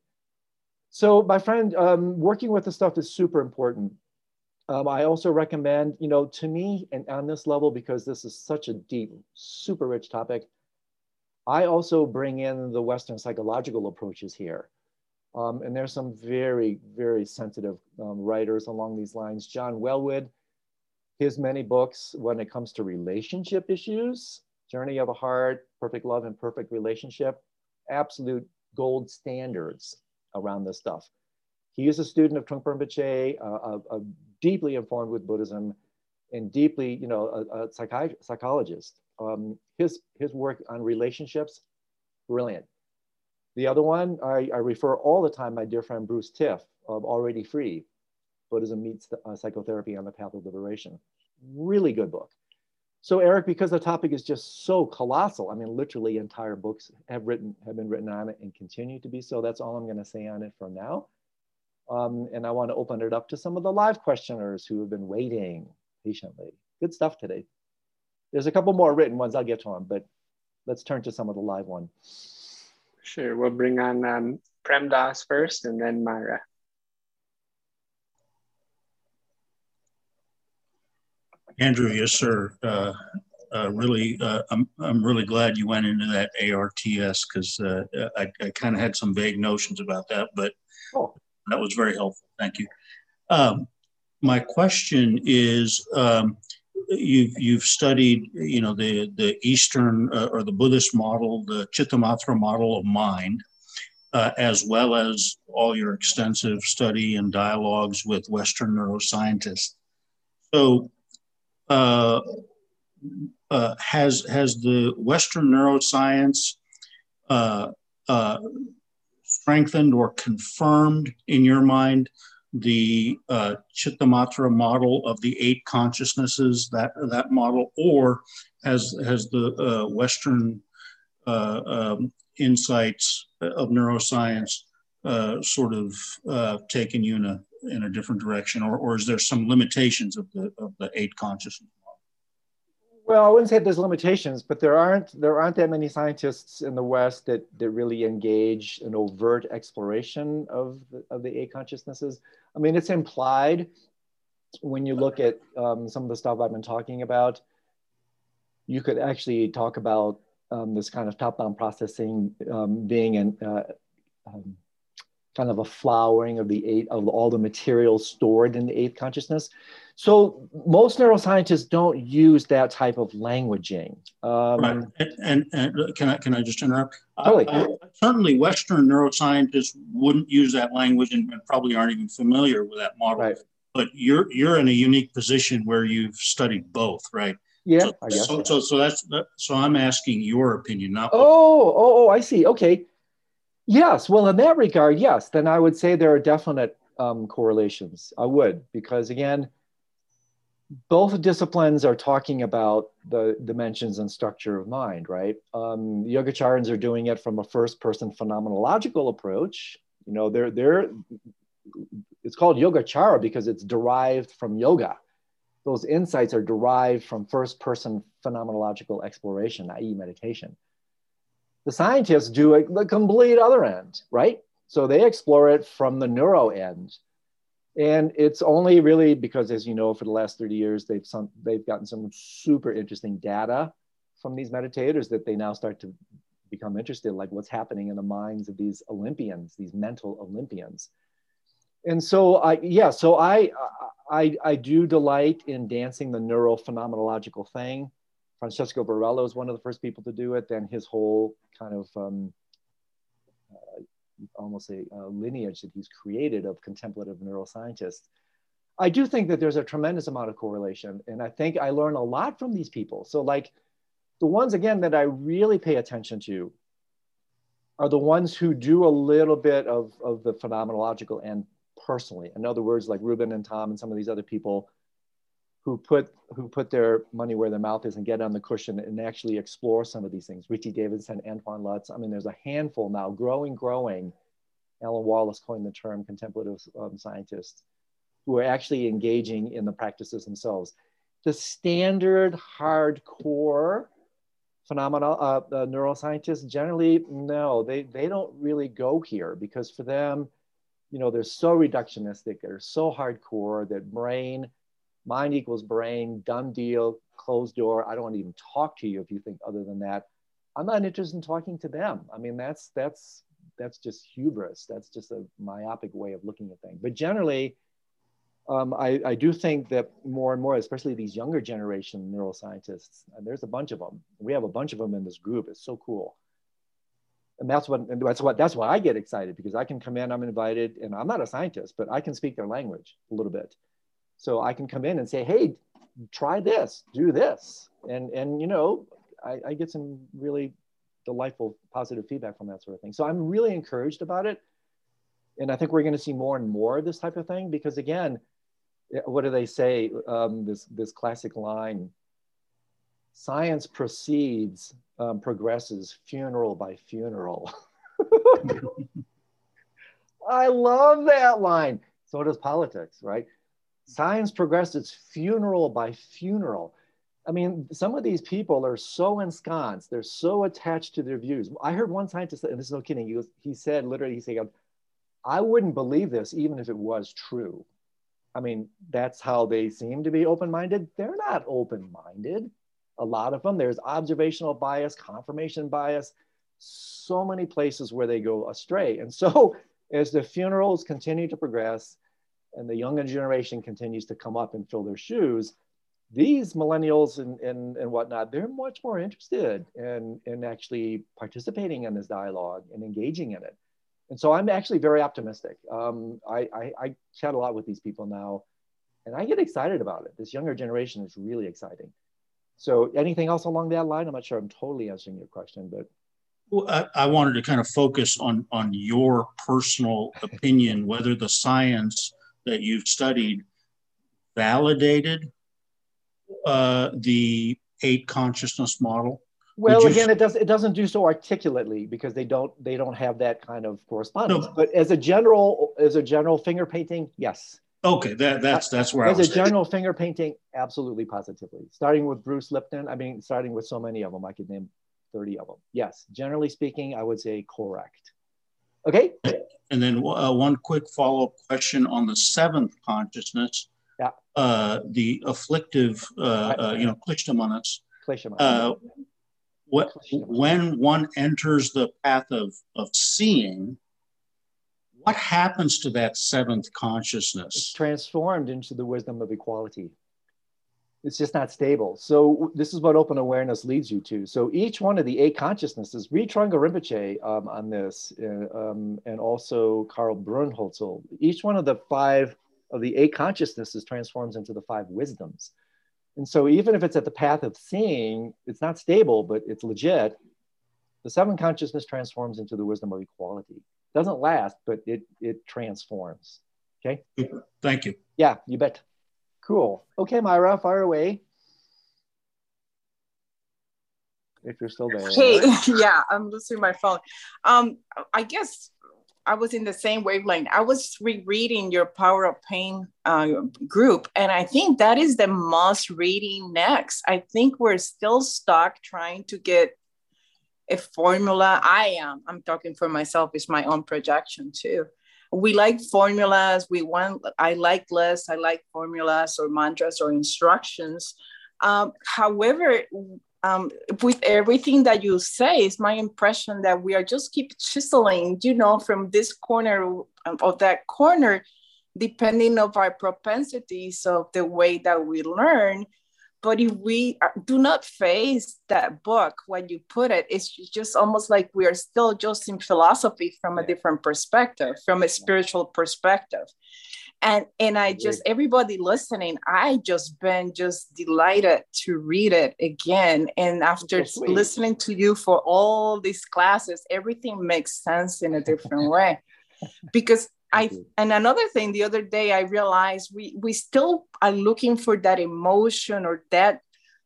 So my friend, um, working with the stuff is super important. Um, I also recommend, you know, to me and on this level, because this is such a deep, super rich topic, I also bring in the Western psychological approaches here. Um, and there's some very, very sensitive um, writers along these lines. John Welwood, his many books when it comes to relationship issues, Journey of the Heart, Perfect Love and Perfect Relationship, absolute gold standards around this stuff. He is a student of Trungpa Rinpoche, uh, a, a deeply informed with Buddhism, and deeply, you know, a, a psychologist. Um, his his work on relationships, brilliant. The other one, I, I, refer all the time my dear friend Bruce Tift of Already Free, Buddhism Meets the, uh, Psychotherapy on the Path of Liberation. Really good book. So Eric, because the topic is just so colossal, I mean, literally entire books have written have been written on it and continue to be so. That's all I'm going to say on it for now. Um, and I want to open it up to some of the live questioners who have been waiting patiently. Good stuff today. There's a couple more written ones. I'll get to them, but let's turn to some of the live one. Sure. We'll bring on um, Prem Das first and then Myra. Andrew, yes, sir. Uh, uh, really, uh, I'm, I'm really glad you went into that ARTS because uh, I, I kind of had some vague notions about that, but oh. that was very helpful. Thank you. Um, my question is, um, you've you've studied, you know, the the Eastern uh, or the Buddhist model, the Chittamatra model of mind, uh, as well as all your extensive study and dialogues with Western neuroscientists. So, uh, uh, has has the Western neuroscience uh, uh, strengthened or confirmed in your mind the uh, Chittamatra model of the eight consciousnesses that that model, or has has the uh, Western um, insights of neuroscience sort of taken you in a in a different direction, or, or is there some limitations of the of the eight consciousness? Well, I wouldn't say there's limitations, but there aren't there aren't that many scientists in the West that that really engage an overt exploration of the, of the eight consciousnesses. I mean, it's implied when you look at um, some of the stuff I've been talking about. You could actually talk about um, this kind of top-down processing um, being an uh, um, kind of a flowering of the eight of all the materials stored in the eighth consciousness. So most neuroscientists don't use that type of languaging. Um, right. And, and, and, can I can I just interrupt? Totally. Uh, certainly, Western neuroscientists wouldn't use that language and, probably aren't even familiar with that model. Right. But you're you're in a unique position where you've studied both, right? Yeah, so, I guess. So, so, so that's so I'm asking your opinion, not. Oh, oh, oh! I see. Okay. Yes. Well, in that regard, yes. Then I would say there are definite um, correlations. I would because again both disciplines are talking about the dimensions and structure of mind, right? Um, Yogacharans are doing it from a first-person phenomenological approach. You know, they're they're it's called Yogacara because it's derived from yoga. Those insights are derived from first-person phenomenological exploration, i.e., meditation. The scientists do it the complete other end, right? So they explore it from the neuro end and it's only really because, as you know, for the last 30 years, they've, some, they've gotten some super interesting data from these meditators that they now start to become interested, like what's happening in the minds of these Olympians, these mental Olympians. And so, I, yeah, so I, I, I do delight in dancing the neurophenomenological thing. Francisco Varela is one of the first people to do it. Then his whole kind of um, uh, almost a, a lineage that he's created of contemplative neuroscientists. I do think that there's a tremendous amount of correlation. And I think I learn a lot from these people. So, like the ones again that I really pay attention to are the ones who do a little bit of, of the phenomenological end personally. In other words, like Ruben and Tom and some of these other people who put who put their money where their mouth is and get on the cushion and actually explore some of these things. Richie Davidson, Antoine Lutz. I mean, there's a handful now, growing, growing. Alan Wallace coined the term contemplative um, scientists who are actually engaging in the practices themselves. The standard hardcore phenomena, uh, uh, neuroscientists generally, no, they, they don't really go here because for them, you know, they're so reductionistic, they're so hardcore that brain mind equals brain, done deal, closed door. I don't want to even talk to you if you think other than that. I'm not interested in talking to them. I mean, that's that's that's just hubris. That's just a myopic way of looking at things. But generally, um, I, I, do think that more and more, especially these younger generation neuroscientists, and there's a bunch of them. We have a bunch of them in this group. It's so cool. And that's what and that's what that's why I get excited because I can come in, I'm invited, and I'm not a scientist, but I can speak their language a little bit. So I can come in and say, hey, try this, do this. And, and you know, I, I get some really delightful positive feedback from that sort of thing. So I'm really encouraged about it. And I think we're going to see more and more of this type of thing because again, what do they say? Um, this, this classic line, science proceeds, um, progresses funeral by funeral. I love that line. So does politics, right? Science progresses funeral by funeral. I mean, some of these people are so ensconced, they're so attached to their views. I heard one scientist, and this is no kidding, he, was, he said literally, he said, I wouldn't believe this even if it was true. I mean, that's how they seem to be open minded. They're not open minded. A lot of them, there's observational bias, confirmation bias, so many places where they go astray. And so, as the funerals continue to progress, and the younger generation continues to come up and fill their shoes, these millennials and, and, and whatnot, they're much more interested in, in actually participating in this dialogue and engaging in it. And so I'm actually very optimistic. Um, I, I, I chat a lot with these people now, and I get excited about it. This younger generation is really exciting. So anything else along that line? I'm not sure I'm totally answering your question, but well, I, I, wanted to kind of focus on on your personal opinion, whether the science that you've studied validated uh, the eight consciousness model? Well, again, it does it doesn't do so articulately because they don't they don't have that kind of correspondence. No. But as a general as a general finger painting, yes. Okay, that that's that's where As I was. a general finger painting, absolutely, positively. Starting with Bruce Lipton, I mean, starting with so many of them, I could name 30 of them. Yes, generally speaking, I would say correct. Okay. And then uh, one quick follow-up question on the seventh consciousness. Yeah. Uh, the afflictive, uh, uh, you know, klishtamanas. Uh, what, when one enters the path of, of seeing, what happens to that seventh consciousness? It's transformed into the wisdom of equality. It's just not stable. So this is what open awareness leads you to. So each one of the eight consciousnesses, read Trungpa Rinpoche um, on this, uh, um, and also Karl Brunnhölzl, each one of the five of the eight consciousnesses transforms into the five wisdoms. And so even if it's at the path of seeing, it's not stable, but it's legit. The seven consciousness transforms into the wisdom of equality. It doesn't last, but it it transforms. Okay. Thank you. Yeah, you bet. Cool. Okay, Myra, fire away. If you're still there. Hey, yeah, I'm losing my phone. Um, I guess I was in the same wavelength. I was rereading your Power of Pain uh, group, and I think that is the must reading next. I think we're still stuck trying to get a formula. I am. I'm talking for myself. It's my own projection too. We like formulas. We want. I like lists. I like formulas or mantras or instructions. Um, however, um, with everything that you say, it's my impression that we are just keep chiseling, you know, from this corner of that corner, depending of our propensities of the way that we learn. But if we uh, do not face that book when you put it, it's just almost like we are still just in philosophy from a different perspective, from a spiritual perspective. And and i just everybody listening i just been just delighted to read it again. And after so listening to you for all these classes everything makes sense in a different way. Because i and another thing the other day i realized we we still are looking for that emotion or that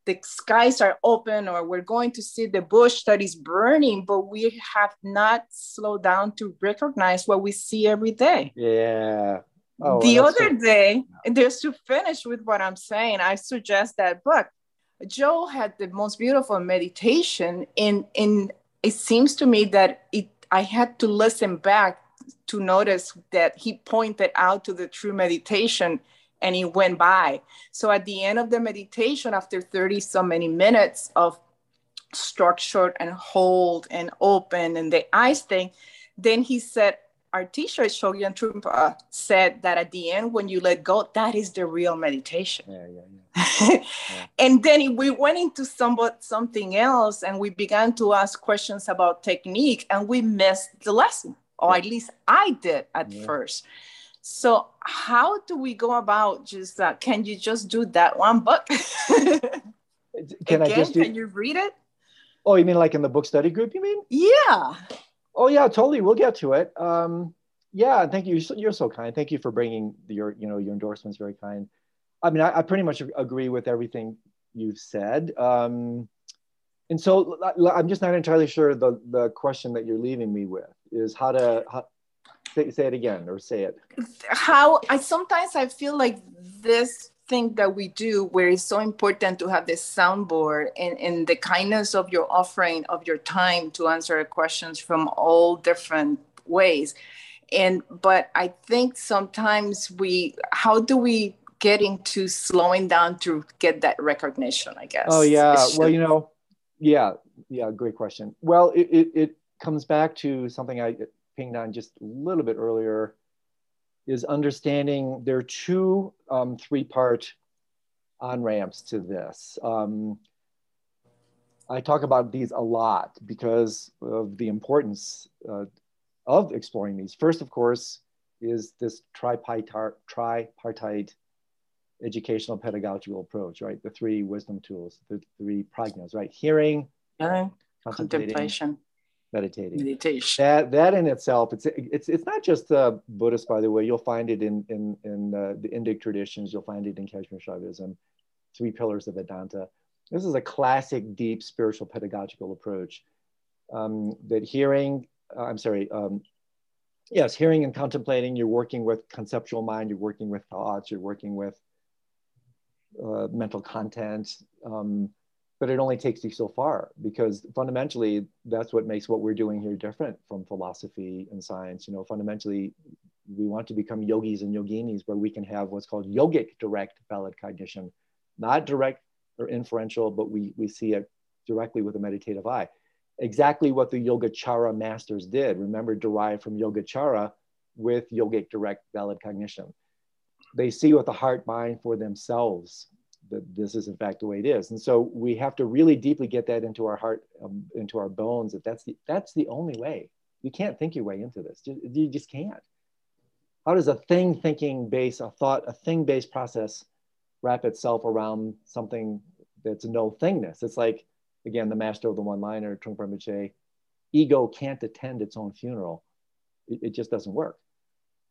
the skies are open or we're going to see the bush that is burning but we have not slowed down to recognize what we see every day. Yeah. Oh, the other so- day, just to finish with what I'm saying, I suggest that book. Joe had the most beautiful meditation, and in it seems to me that it I had to listen back to notice that he pointed out to the true meditation and he went by. So at the end of the meditation, after 30 so many minutes of structured and hold and open and the eyes thing, then he said, our teacher Chögyam Trungpa said that at the end, when you let go, that is the real meditation. Yeah, yeah. yeah. and then we went into somewhat something else, and we began to ask questions about technique, and we missed the lesson, or at least I did at yeah. first. So how do we go about just uh, can you just do that one book? can Again, I just do... can you read it? Oh, you mean like in the book study group? You mean? Yeah. Oh yeah, totally. We'll get to it. Um, yeah, thank you. You're so kind. Thank you for bringing your, you know, your endorsements. Very kind. I mean, I, I pretty much agree with everything you've said. Um, and so I'm just not entirely sure the the question that you're leaving me with is how to how, say, say it again or say it. How I sometimes I feel like this thing that we do where it's so important to have this soundboard and, and the kindness of your offering of your time to answer questions from all different ways. And but i think sometimes we how do we get into slowing down to get that recognition i guess? Oh yeah. Well you know yeah yeah great question well it, it, it comes back to something i pinged on just a little bit earlier is understanding there are two um, three part on ramps to this. Um, I talk about these a lot because of the importance uh, of exploring these. First, of course, is this tripartite, tripartite educational pedagogical approach, right? The three wisdom tools, the three prajnas, right? Hearing, contemplation, meditating. Meditation. That that in itself, it's it's it's not just uh, Buddhist, by the way. You'll find it in in in uh, the Indic traditions. You'll find it in Kashmir Shaivism. Three pillars of Vedanta. This is a classic, deep spiritual pedagogical approach. Um, that hearing, uh, I'm sorry, um, yes, hearing and contemplating, you're working with conceptual mind, you're working with thoughts, you're working with uh, mental content. Um, but it only takes you so far because fundamentally that's what makes what we're doing here different from philosophy and science. You know, fundamentally, we want to become yogis and yoginis where we can have what's called yogic direct valid cognition, not direct or inferential, but we, we see it directly with a meditative eye. Exactly what the Yogacara masters did, remember, derived from Yogacara with yogic direct valid cognition. They see with the heart mind for themselves that this is in fact the way it is. And so we have to really deeply get that into our heart, um, into our bones, that that's the, that's the only way. You can't think your way into this. You just can't. How does a thing thinking base, a thought, a thing based process wrap itself around something that's no thingness? It's like, again, the master of the one liner, Trungpa Rinpoche, ego can't attend its own funeral. It, it just doesn't work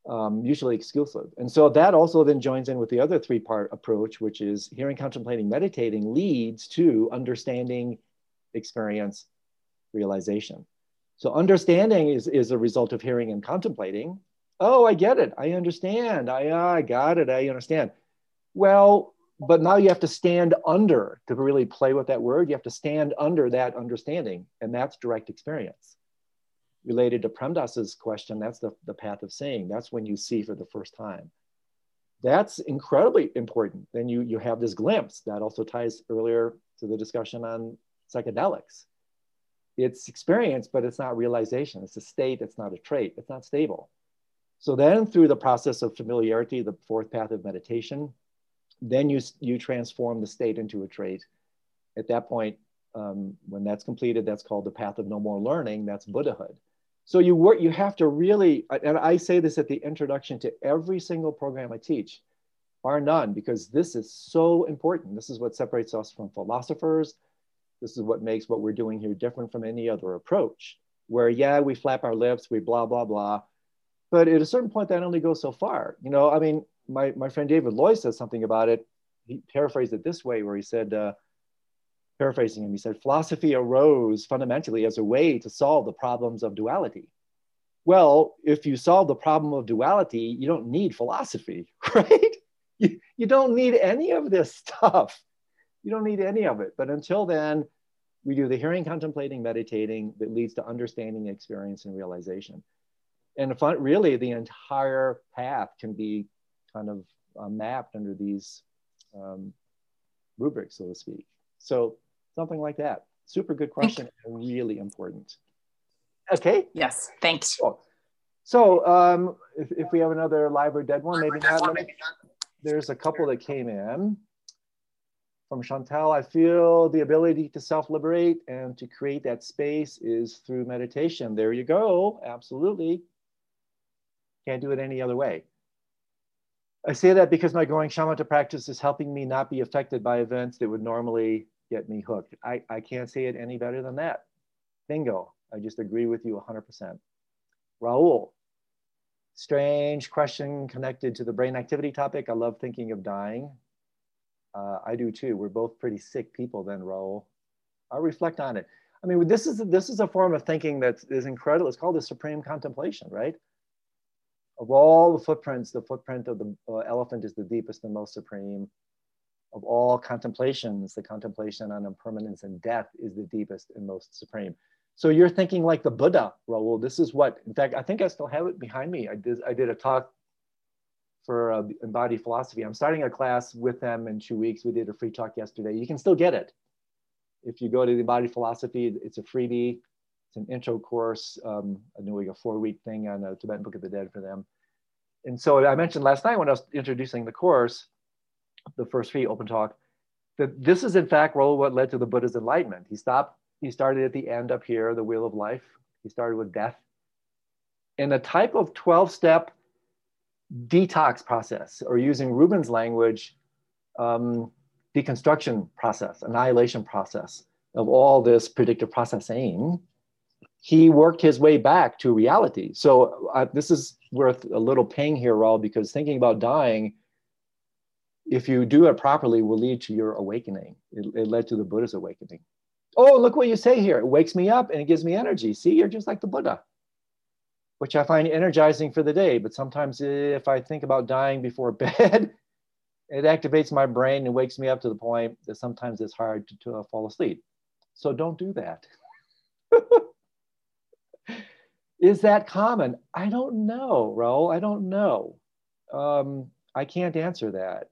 um, mutually exclusive. And so that also then joins in with the other three part approach, which is hearing, contemplating, meditating leads to understanding, experience, realization. So understanding is, is a result of hearing and contemplating. Oh, I get it. I understand. I, I got it. I understand. Well, but now you have to stand under to really play with that word. You have to stand under that understanding, and that's direct experience related to Premdas's question, that's the, the path of seeing. That's when you see for the first time. That's incredibly important. Then you, you have this glimpse that also ties earlier to the discussion on psychedelics. It's experience, but it's not realization. It's a state, it's not a trait, it's not stable. So then through the process of familiarity, the fourth path of meditation, then you, you transform the state into a trait. At that point, um, when that's completed, that's called the path of no more learning, that's Buddhahood. So you work, you have to really, and I say this at the introduction to every single program I teach, bar none, because this is so important. This is what separates us from philosophers. This is what makes what we're doing here different from any other approach, where yeah, we flap our lips, we blah, blah, blah. But at a certain point, that only goes so far. You know, I mean, my, my friend David Loy says something about it. He paraphrased it this way, where he said, uh, paraphrasing him, he said, philosophy arose fundamentally as a way to solve the problems of duality. Well, if you solve the problem of duality, you don't need philosophy, right? You, you don't need any of this stuff. You don't need any of it. But until then, we do the hearing, contemplating, meditating that leads to understanding, experience, and realization. And fun, really, the entire path can be kind of uh, mapped under these um, rubrics, so to speak. So something like that. Super good question and really important. Okay. Yes, thanks. Cool. So um, if, if we have another live or dead one, maybe not. Me, there's a couple that came in. From Chantal, I feel the ability to self-liberate and to create that space is through meditation. There you go, absolutely. Can't do it any other way. I say that because my growing shamatha practice is helping me not be affected by events that would normally get me hooked. I, I can't say it any better than that. Bingo. I just agree with you 100%. Raul, strange question connected to the brain activity topic. I love thinking of dying. Uh, I do too. We're both pretty sick people then, Raul. I'll reflect on it. I mean, this is, this is a form of thinking that is incredible. It's called the supreme contemplation, right? Of all the footprints, the footprint of the uh, elephant is the deepest and most supreme of all contemplations, the contemplation on impermanence and death is the deepest and most supreme. So you're thinking like the Buddha, Raul. This is what, in fact, I think I still have it behind me. I did, I did a talk for uh, embodied philosophy. I'm starting a class with them in two weeks. We did a free talk yesterday. You can still get it. If you go to the embodied philosophy, it's a freebie. It's an intro course. Um, doing a four week thing on a Tibetan Book of the Dead for them. And so I mentioned last night when I was introducing the course, the first free open talk, that this is in fact Raul what led to the Buddha's enlightenment. He stopped, he started at the end up here, the wheel of life. He started with death. In a type of 12 step detox process, or using Ruben's language, um, deconstruction process, annihilation process of all this predictive processing, he worked his way back to reality. So uh, this is worth a little ping here, Raul, because thinking about dying if you do it properly, will lead to your awakening. It, it, led to the Buddha's awakening. Oh, look what you say here. It wakes me up and it gives me energy. See, you're just like the Buddha. which I find energizing for the day. But sometimes if I think about dying before bed, it activates my brain and wakes me up to the point that sometimes it's hard to, to fall asleep. So don't do that. Is that common? I don't know, Raul. I don't know. Um, I can't answer that.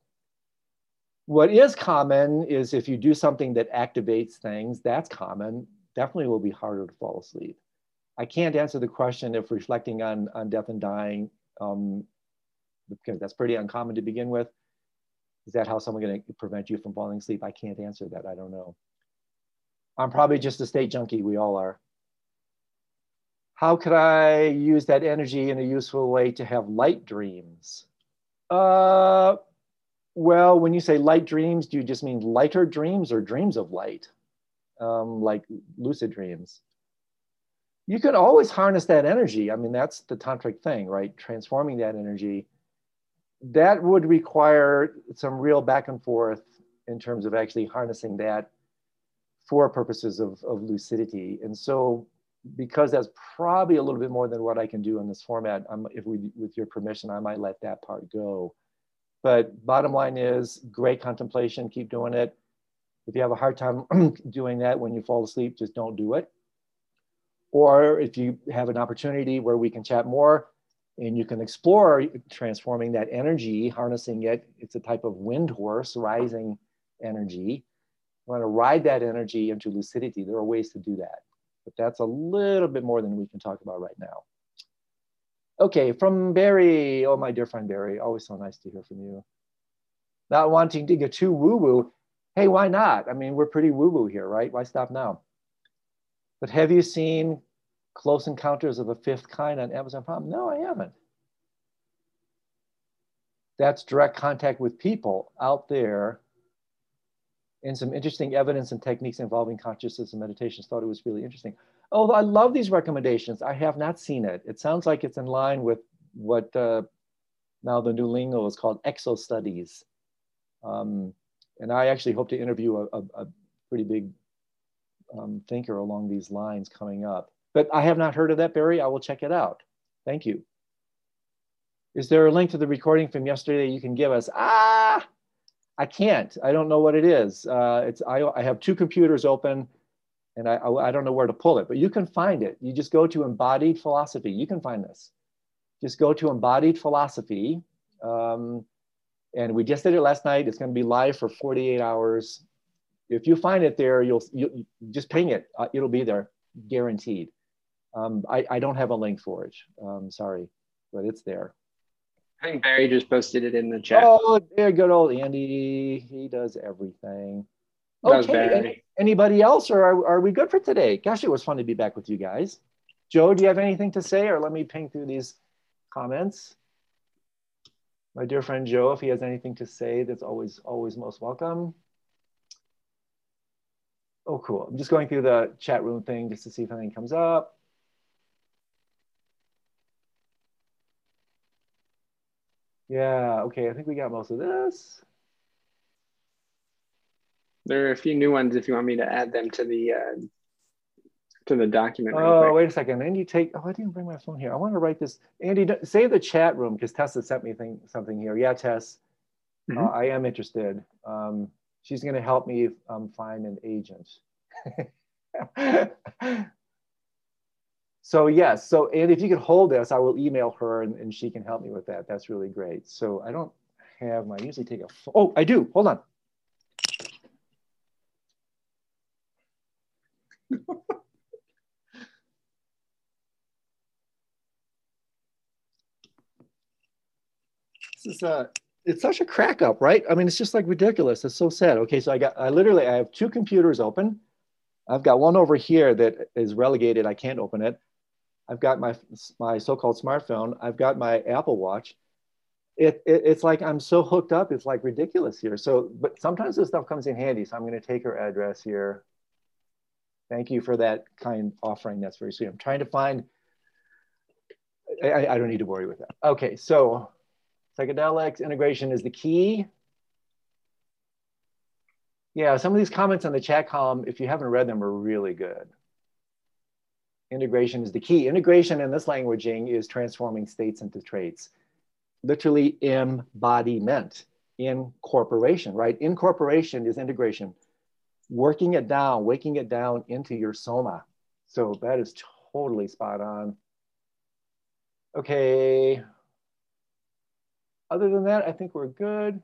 What is common is if you do something that activates things, that's common. Definitely will be harder to fall asleep. I can't answer the question if reflecting on, on death and dying, um, because that's pretty uncommon to begin with. Is that how someone to prevent you from falling asleep? I can't answer that. I don't know. I'm probably just a state junkie. We all are. How could I use that energy in a useful way to have light dreams? Uh, well, when you say light dreams, do you just mean lighter dreams or dreams of light, um, like lucid dreams? You can always harness that energy. I mean, that's the tantric thing, right? Transforming that energy that would require some real back and forth in terms of actually harnessing that for purposes of, of lucidity. And so because that's probably a little bit more than what I can do in this format, I'm, if we, with your permission, I might let that part go. But bottom line is great contemplation, keep doing it. If you have a hard time doing that when you fall asleep, just don't do it. Or if you have an opportunity where we can chat more, and you can explore transforming that energy, harnessing it. It's a type of wind horse, rising energy. You want to ride that energy into lucidity. There are ways to do that, but that's a little bit more than we can talk about right now. Okay, from Barry. Oh, my dear friend Barry, always so nice to hear from you. Not wanting to get too woo woo. Hey, why not? I mean, we're pretty woo woo here, right? Why stop now? But have you seen Close Encounters of the Fifth Kind on Amazon Prime? No, I haven't. That's direct contact with people out there and some interesting evidence and techniques involving consciousness and meditations. Thought it was really interesting. Oh, I love these recommendations. I have not seen it. It sounds like it's in line with what uh, now the new lingo is called exo studies. Um, and I actually hope to interview a, a, a pretty big um, thinker along these lines coming up. But I have not heard of that, Barry. I will check it out. Thank you. Is there a link to the recording from yesterday you can give us? Ah, I can't. I don't know what it is. Uh, it's I, I have two computers open and I, I, I don't know where to pull it, but you can find it. You just go to embodied philosophy. You can find this. Just go to embodied philosophy. Um, and we just did it last night. It's going to be live for 48 hours. If you find it there, you'll, you just ping it. Uh, it'll be there, guaranteed. Um, I, I don't have a link for it. Um, sorry, but it's there. I think Barry just posted it in the chat. Oh, there, good old Andy. He does everything. Okay. Barry. Anybody else, or are, are we good for today? Gosh, it was fun to be back with you guys. Joe, do you have anything to say, or let me ping through these comments? My dear friend Joe, if he has anything to say, that's always always most welcome. Oh, cool. I'm just going through the chat room thing just to see if anything comes up. Yeah, okay, I think we got most of this. There are a few new ones if you want me to add them to the uh, to the document. Oh, wait a second. Andy, take. Oh, I didn't bring my phone here. I want to write this. Andy, save the chat room because Tessa sent me thing, something here. Yeah, Tess, mm -hmm. uh, I am interested. Um, she's going to help me um, find an agent. So yes, so and if you could hold this, I will email her and, and she can help me with that. That's really great. So I don't have my, I usually take a, oh, I do, hold on. Is uh it's such a crack up, right? I mean, it's just like ridiculous. It's so sad. Okay, so I got, I literally, I have two computers open. I've got one over here that is relegated. I can't open it. I've got my my so-called smartphone. I've got my Apple Watch. It, it, it's like I'm so hooked up. It's like ridiculous here. So, but sometimes this stuff comes in handy. So I'm going to take her address here. Thank you for that kind offering. That's very sweet. I'm trying to find. I, I don't need to worry with that. Okay, so psychedelics integration is the key. Yeah, some of these comments on the chat column, if you haven't read them, are really good. Integration is the key. Integration in this languaging is transforming states into traits. Literally embodiment, incorporation, right? Incorporation is integration. Working it down, waking it down into your soma. So that is totally spot on. Okay. Other than that, I think we're good.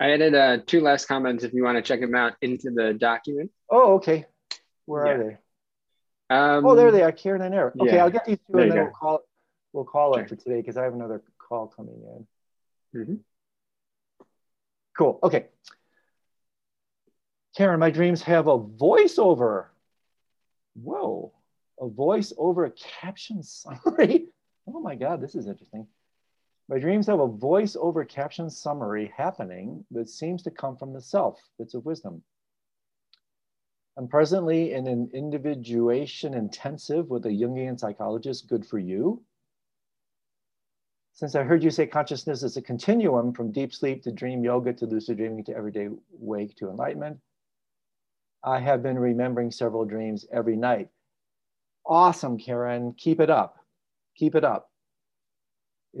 I added uh, two last comments if you want to check them out into the document. Oh, okay. Where Yeah. are they? Um, Oh, there they are, Karen and Eric. Okay, yeah. I'll get these two There and then we'll call, we'll call Sure. it for today because I have another call coming in. Mhm. Cool, okay. Karen, my dreams have a voiceover. Whoa, a voice over a caption summary. Oh my God, this is interesting. My dreams have a voice over caption summary happening that seems to come from the self, bits of wisdom. I'm presently in an individuation intensive with a Jungian psychologist. Good for you. Since I heard you say consciousness is a continuum from deep sleep to dream yoga to lucid dreaming to everyday wake to enlightenment, I have been remembering several dreams every night. Awesome, Karen. Keep it up. Keep it up.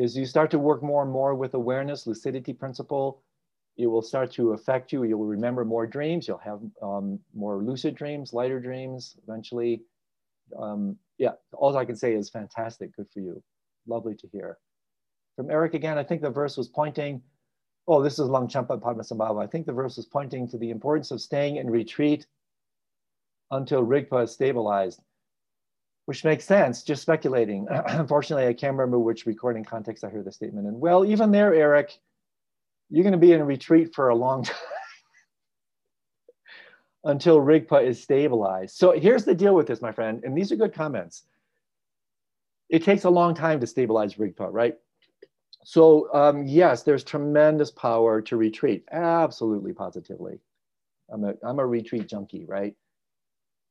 As you start to work more and more with awareness, lucidity principle, it will start to affect you. You'll remember more dreams. You'll have um, more lucid dreams, lighter dreams eventually. Um, yeah, all I can say is fantastic. Good for you. Lovely to hear. From Eric again, I think the verse was pointing, oh, this is Longchenpa Padmasambhava. I think the verse was pointing to the importance of staying in retreat until Rigpa is stabilized, which makes sense, just speculating. Unfortunately, I can't remember which recording context I heard the statement in. Well, even there, Eric, you're going to be in retreat for a long time until Rigpa is stabilized. So here's the deal with this, my friend, and these are good comments. It takes a long time to stabilize Rigpa, right? So um, yes, there's tremendous power to retreat. Absolutely, positively. I'm a, I'm a retreat junkie, right?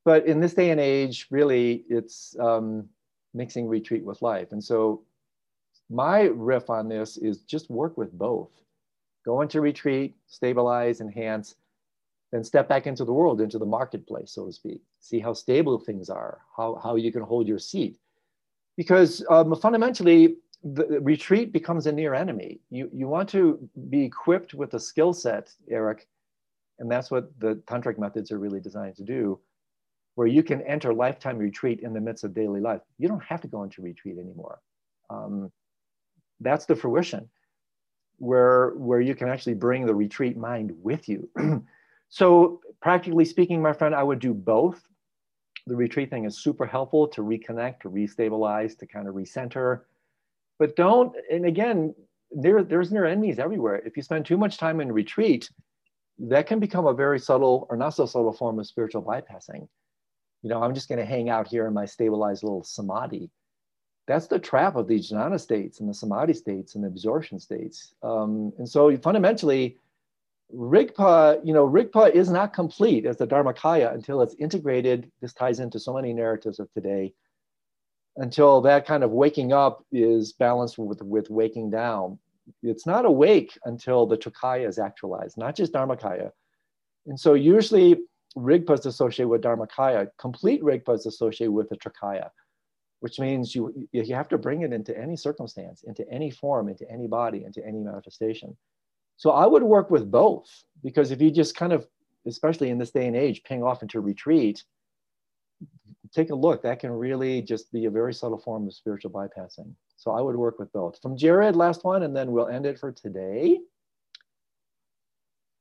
But in this day and age, really, it's um, mixing retreat with life. And so my riff on this is just work with both. Go into retreat, stabilize, enhance, then step back into the world, into the marketplace, so to speak. See how stable things are, how, how you can hold your seat. Because um, fundamentally, the retreat becomes a near enemy. You, you want to be equipped with a skill set, Eric, and that's what the tantric methods are really designed to do, where you can enter lifetime retreat in the midst of daily life. You don't have to go into retreat anymore. Um, that's the fruition where, where you can actually bring the retreat mind with you. so practically speaking, my friend, I would do both. The retreat thing is super helpful to reconnect, to restabilize, to kind of recenter. But don't, and again, there, there's near enemies everywhere. If you spend too much time in retreat, that can become a very subtle or not so subtle form of spiritual bypassing. You know, I'm just going to hang out here in my stabilized little samadhi. That's the trap of these jnana states and the samadhi states and the absorption states. Um, and so fundamentally, Rigpa, you know, Rigpa is not complete as the Dharmakaya until it's integrated. This ties into so many narratives of today. Until that kind of waking up is balanced with, with waking down. It's not awake until the Trikaya is actualized, not just Dharmakaya. And so usually Rigpa is associated with Dharmakaya. Complete Rigpa is associated with the Trikaya, which means you, you have to bring it into any circumstance, into any form, into any body, into any manifestation. So I would work with both because if you just kind of, especially in this day and age, ping off into retreat, take a look. That can really just be a very subtle form of spiritual bypassing. So I would work with both. From Jared, last one, and then we'll end it for today.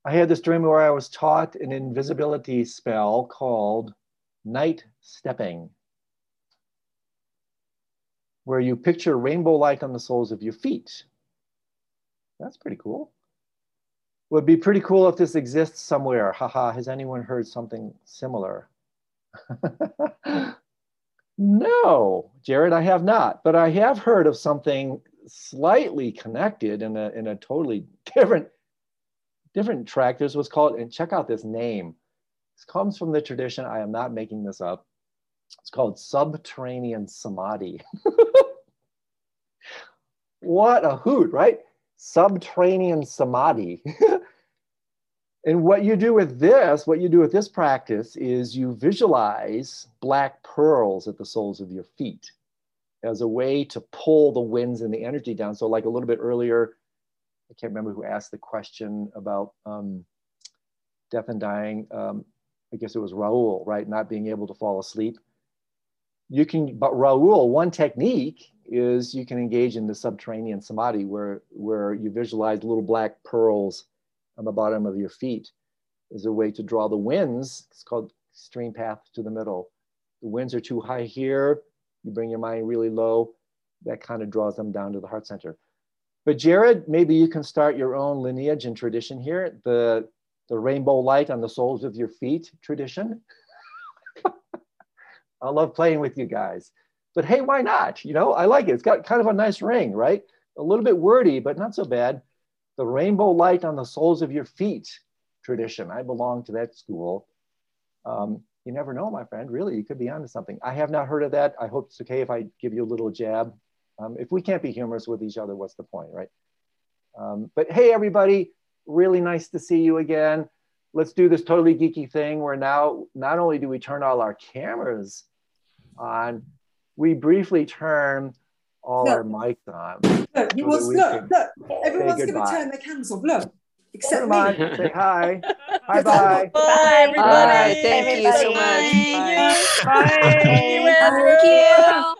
I had this dream where I was taught an invisibility spell called night stepping, where you picture rainbow light on the soles of your feet. That's pretty cool. Would be pretty cool if this exists somewhere. Haha, has anyone heard something similar? no, Jared, I have not, but I have heard of something slightly connected in a, in a totally different different track. There's what's called, and check out this name. This comes from the tradition. I am not making this up. It's called subterranean samadhi. what a hoot, right? Subterranean samadhi. And what you do with this, what you do with this practice is you visualize black pearls at the soles of your feet as a way to pull the winds and the energy down. So, like a little bit earlier, I can't remember who asked the question about um, death and dying. Um, I guess it was Raul, right? Not being able to fall asleep. You can, but Raul, one technique is you can engage in the subterranean samadhi where, where you visualize little black pearls on the bottom of your feet as a way to draw the winds. It's called stream path to the middle. The winds are too high here. You bring your mind really low. That kind of draws them down to the heart center. But Jared, maybe you can start your own lineage and tradition here. The, the rainbow light on the soles of your feet tradition. I love playing with you guys. But hey, why not? You know, I like it. It's got kind of a nice ring, right? A little bit wordy, but not so bad. The rainbow light on the soles of your feet tradition. I belong to that school. Um, you never know, my friend. Really, you could be onto something. I have not heard of that. I hope it's okay if I give you a little jab. Um, if we can't be humorous with each other, what's the point, right? Um, but hey, everybody, really nice to see you again. Let's do this totally geeky thing where now not only do we turn all our cameras on, we briefly turn all Look. our mics on. Look, he So wants, that we look, look, everyone's going to turn their cameras off. Look, except Come me. on, say hi. Bye bye. Bye, everybody. Bye. Thank you so much. Thank you, Andrew.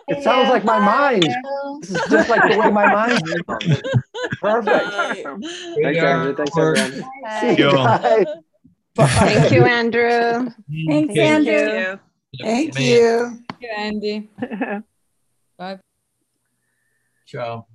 It sounds like my mind. This is just like the way my mind sounds. Perfect. Thanks, Andrew. Thanks, everyone. See you Yo. guys. Thank you, Andrew. Thank Thanks, Andrew. you. Thank you. Thank you, Andy. Bye. Ciao.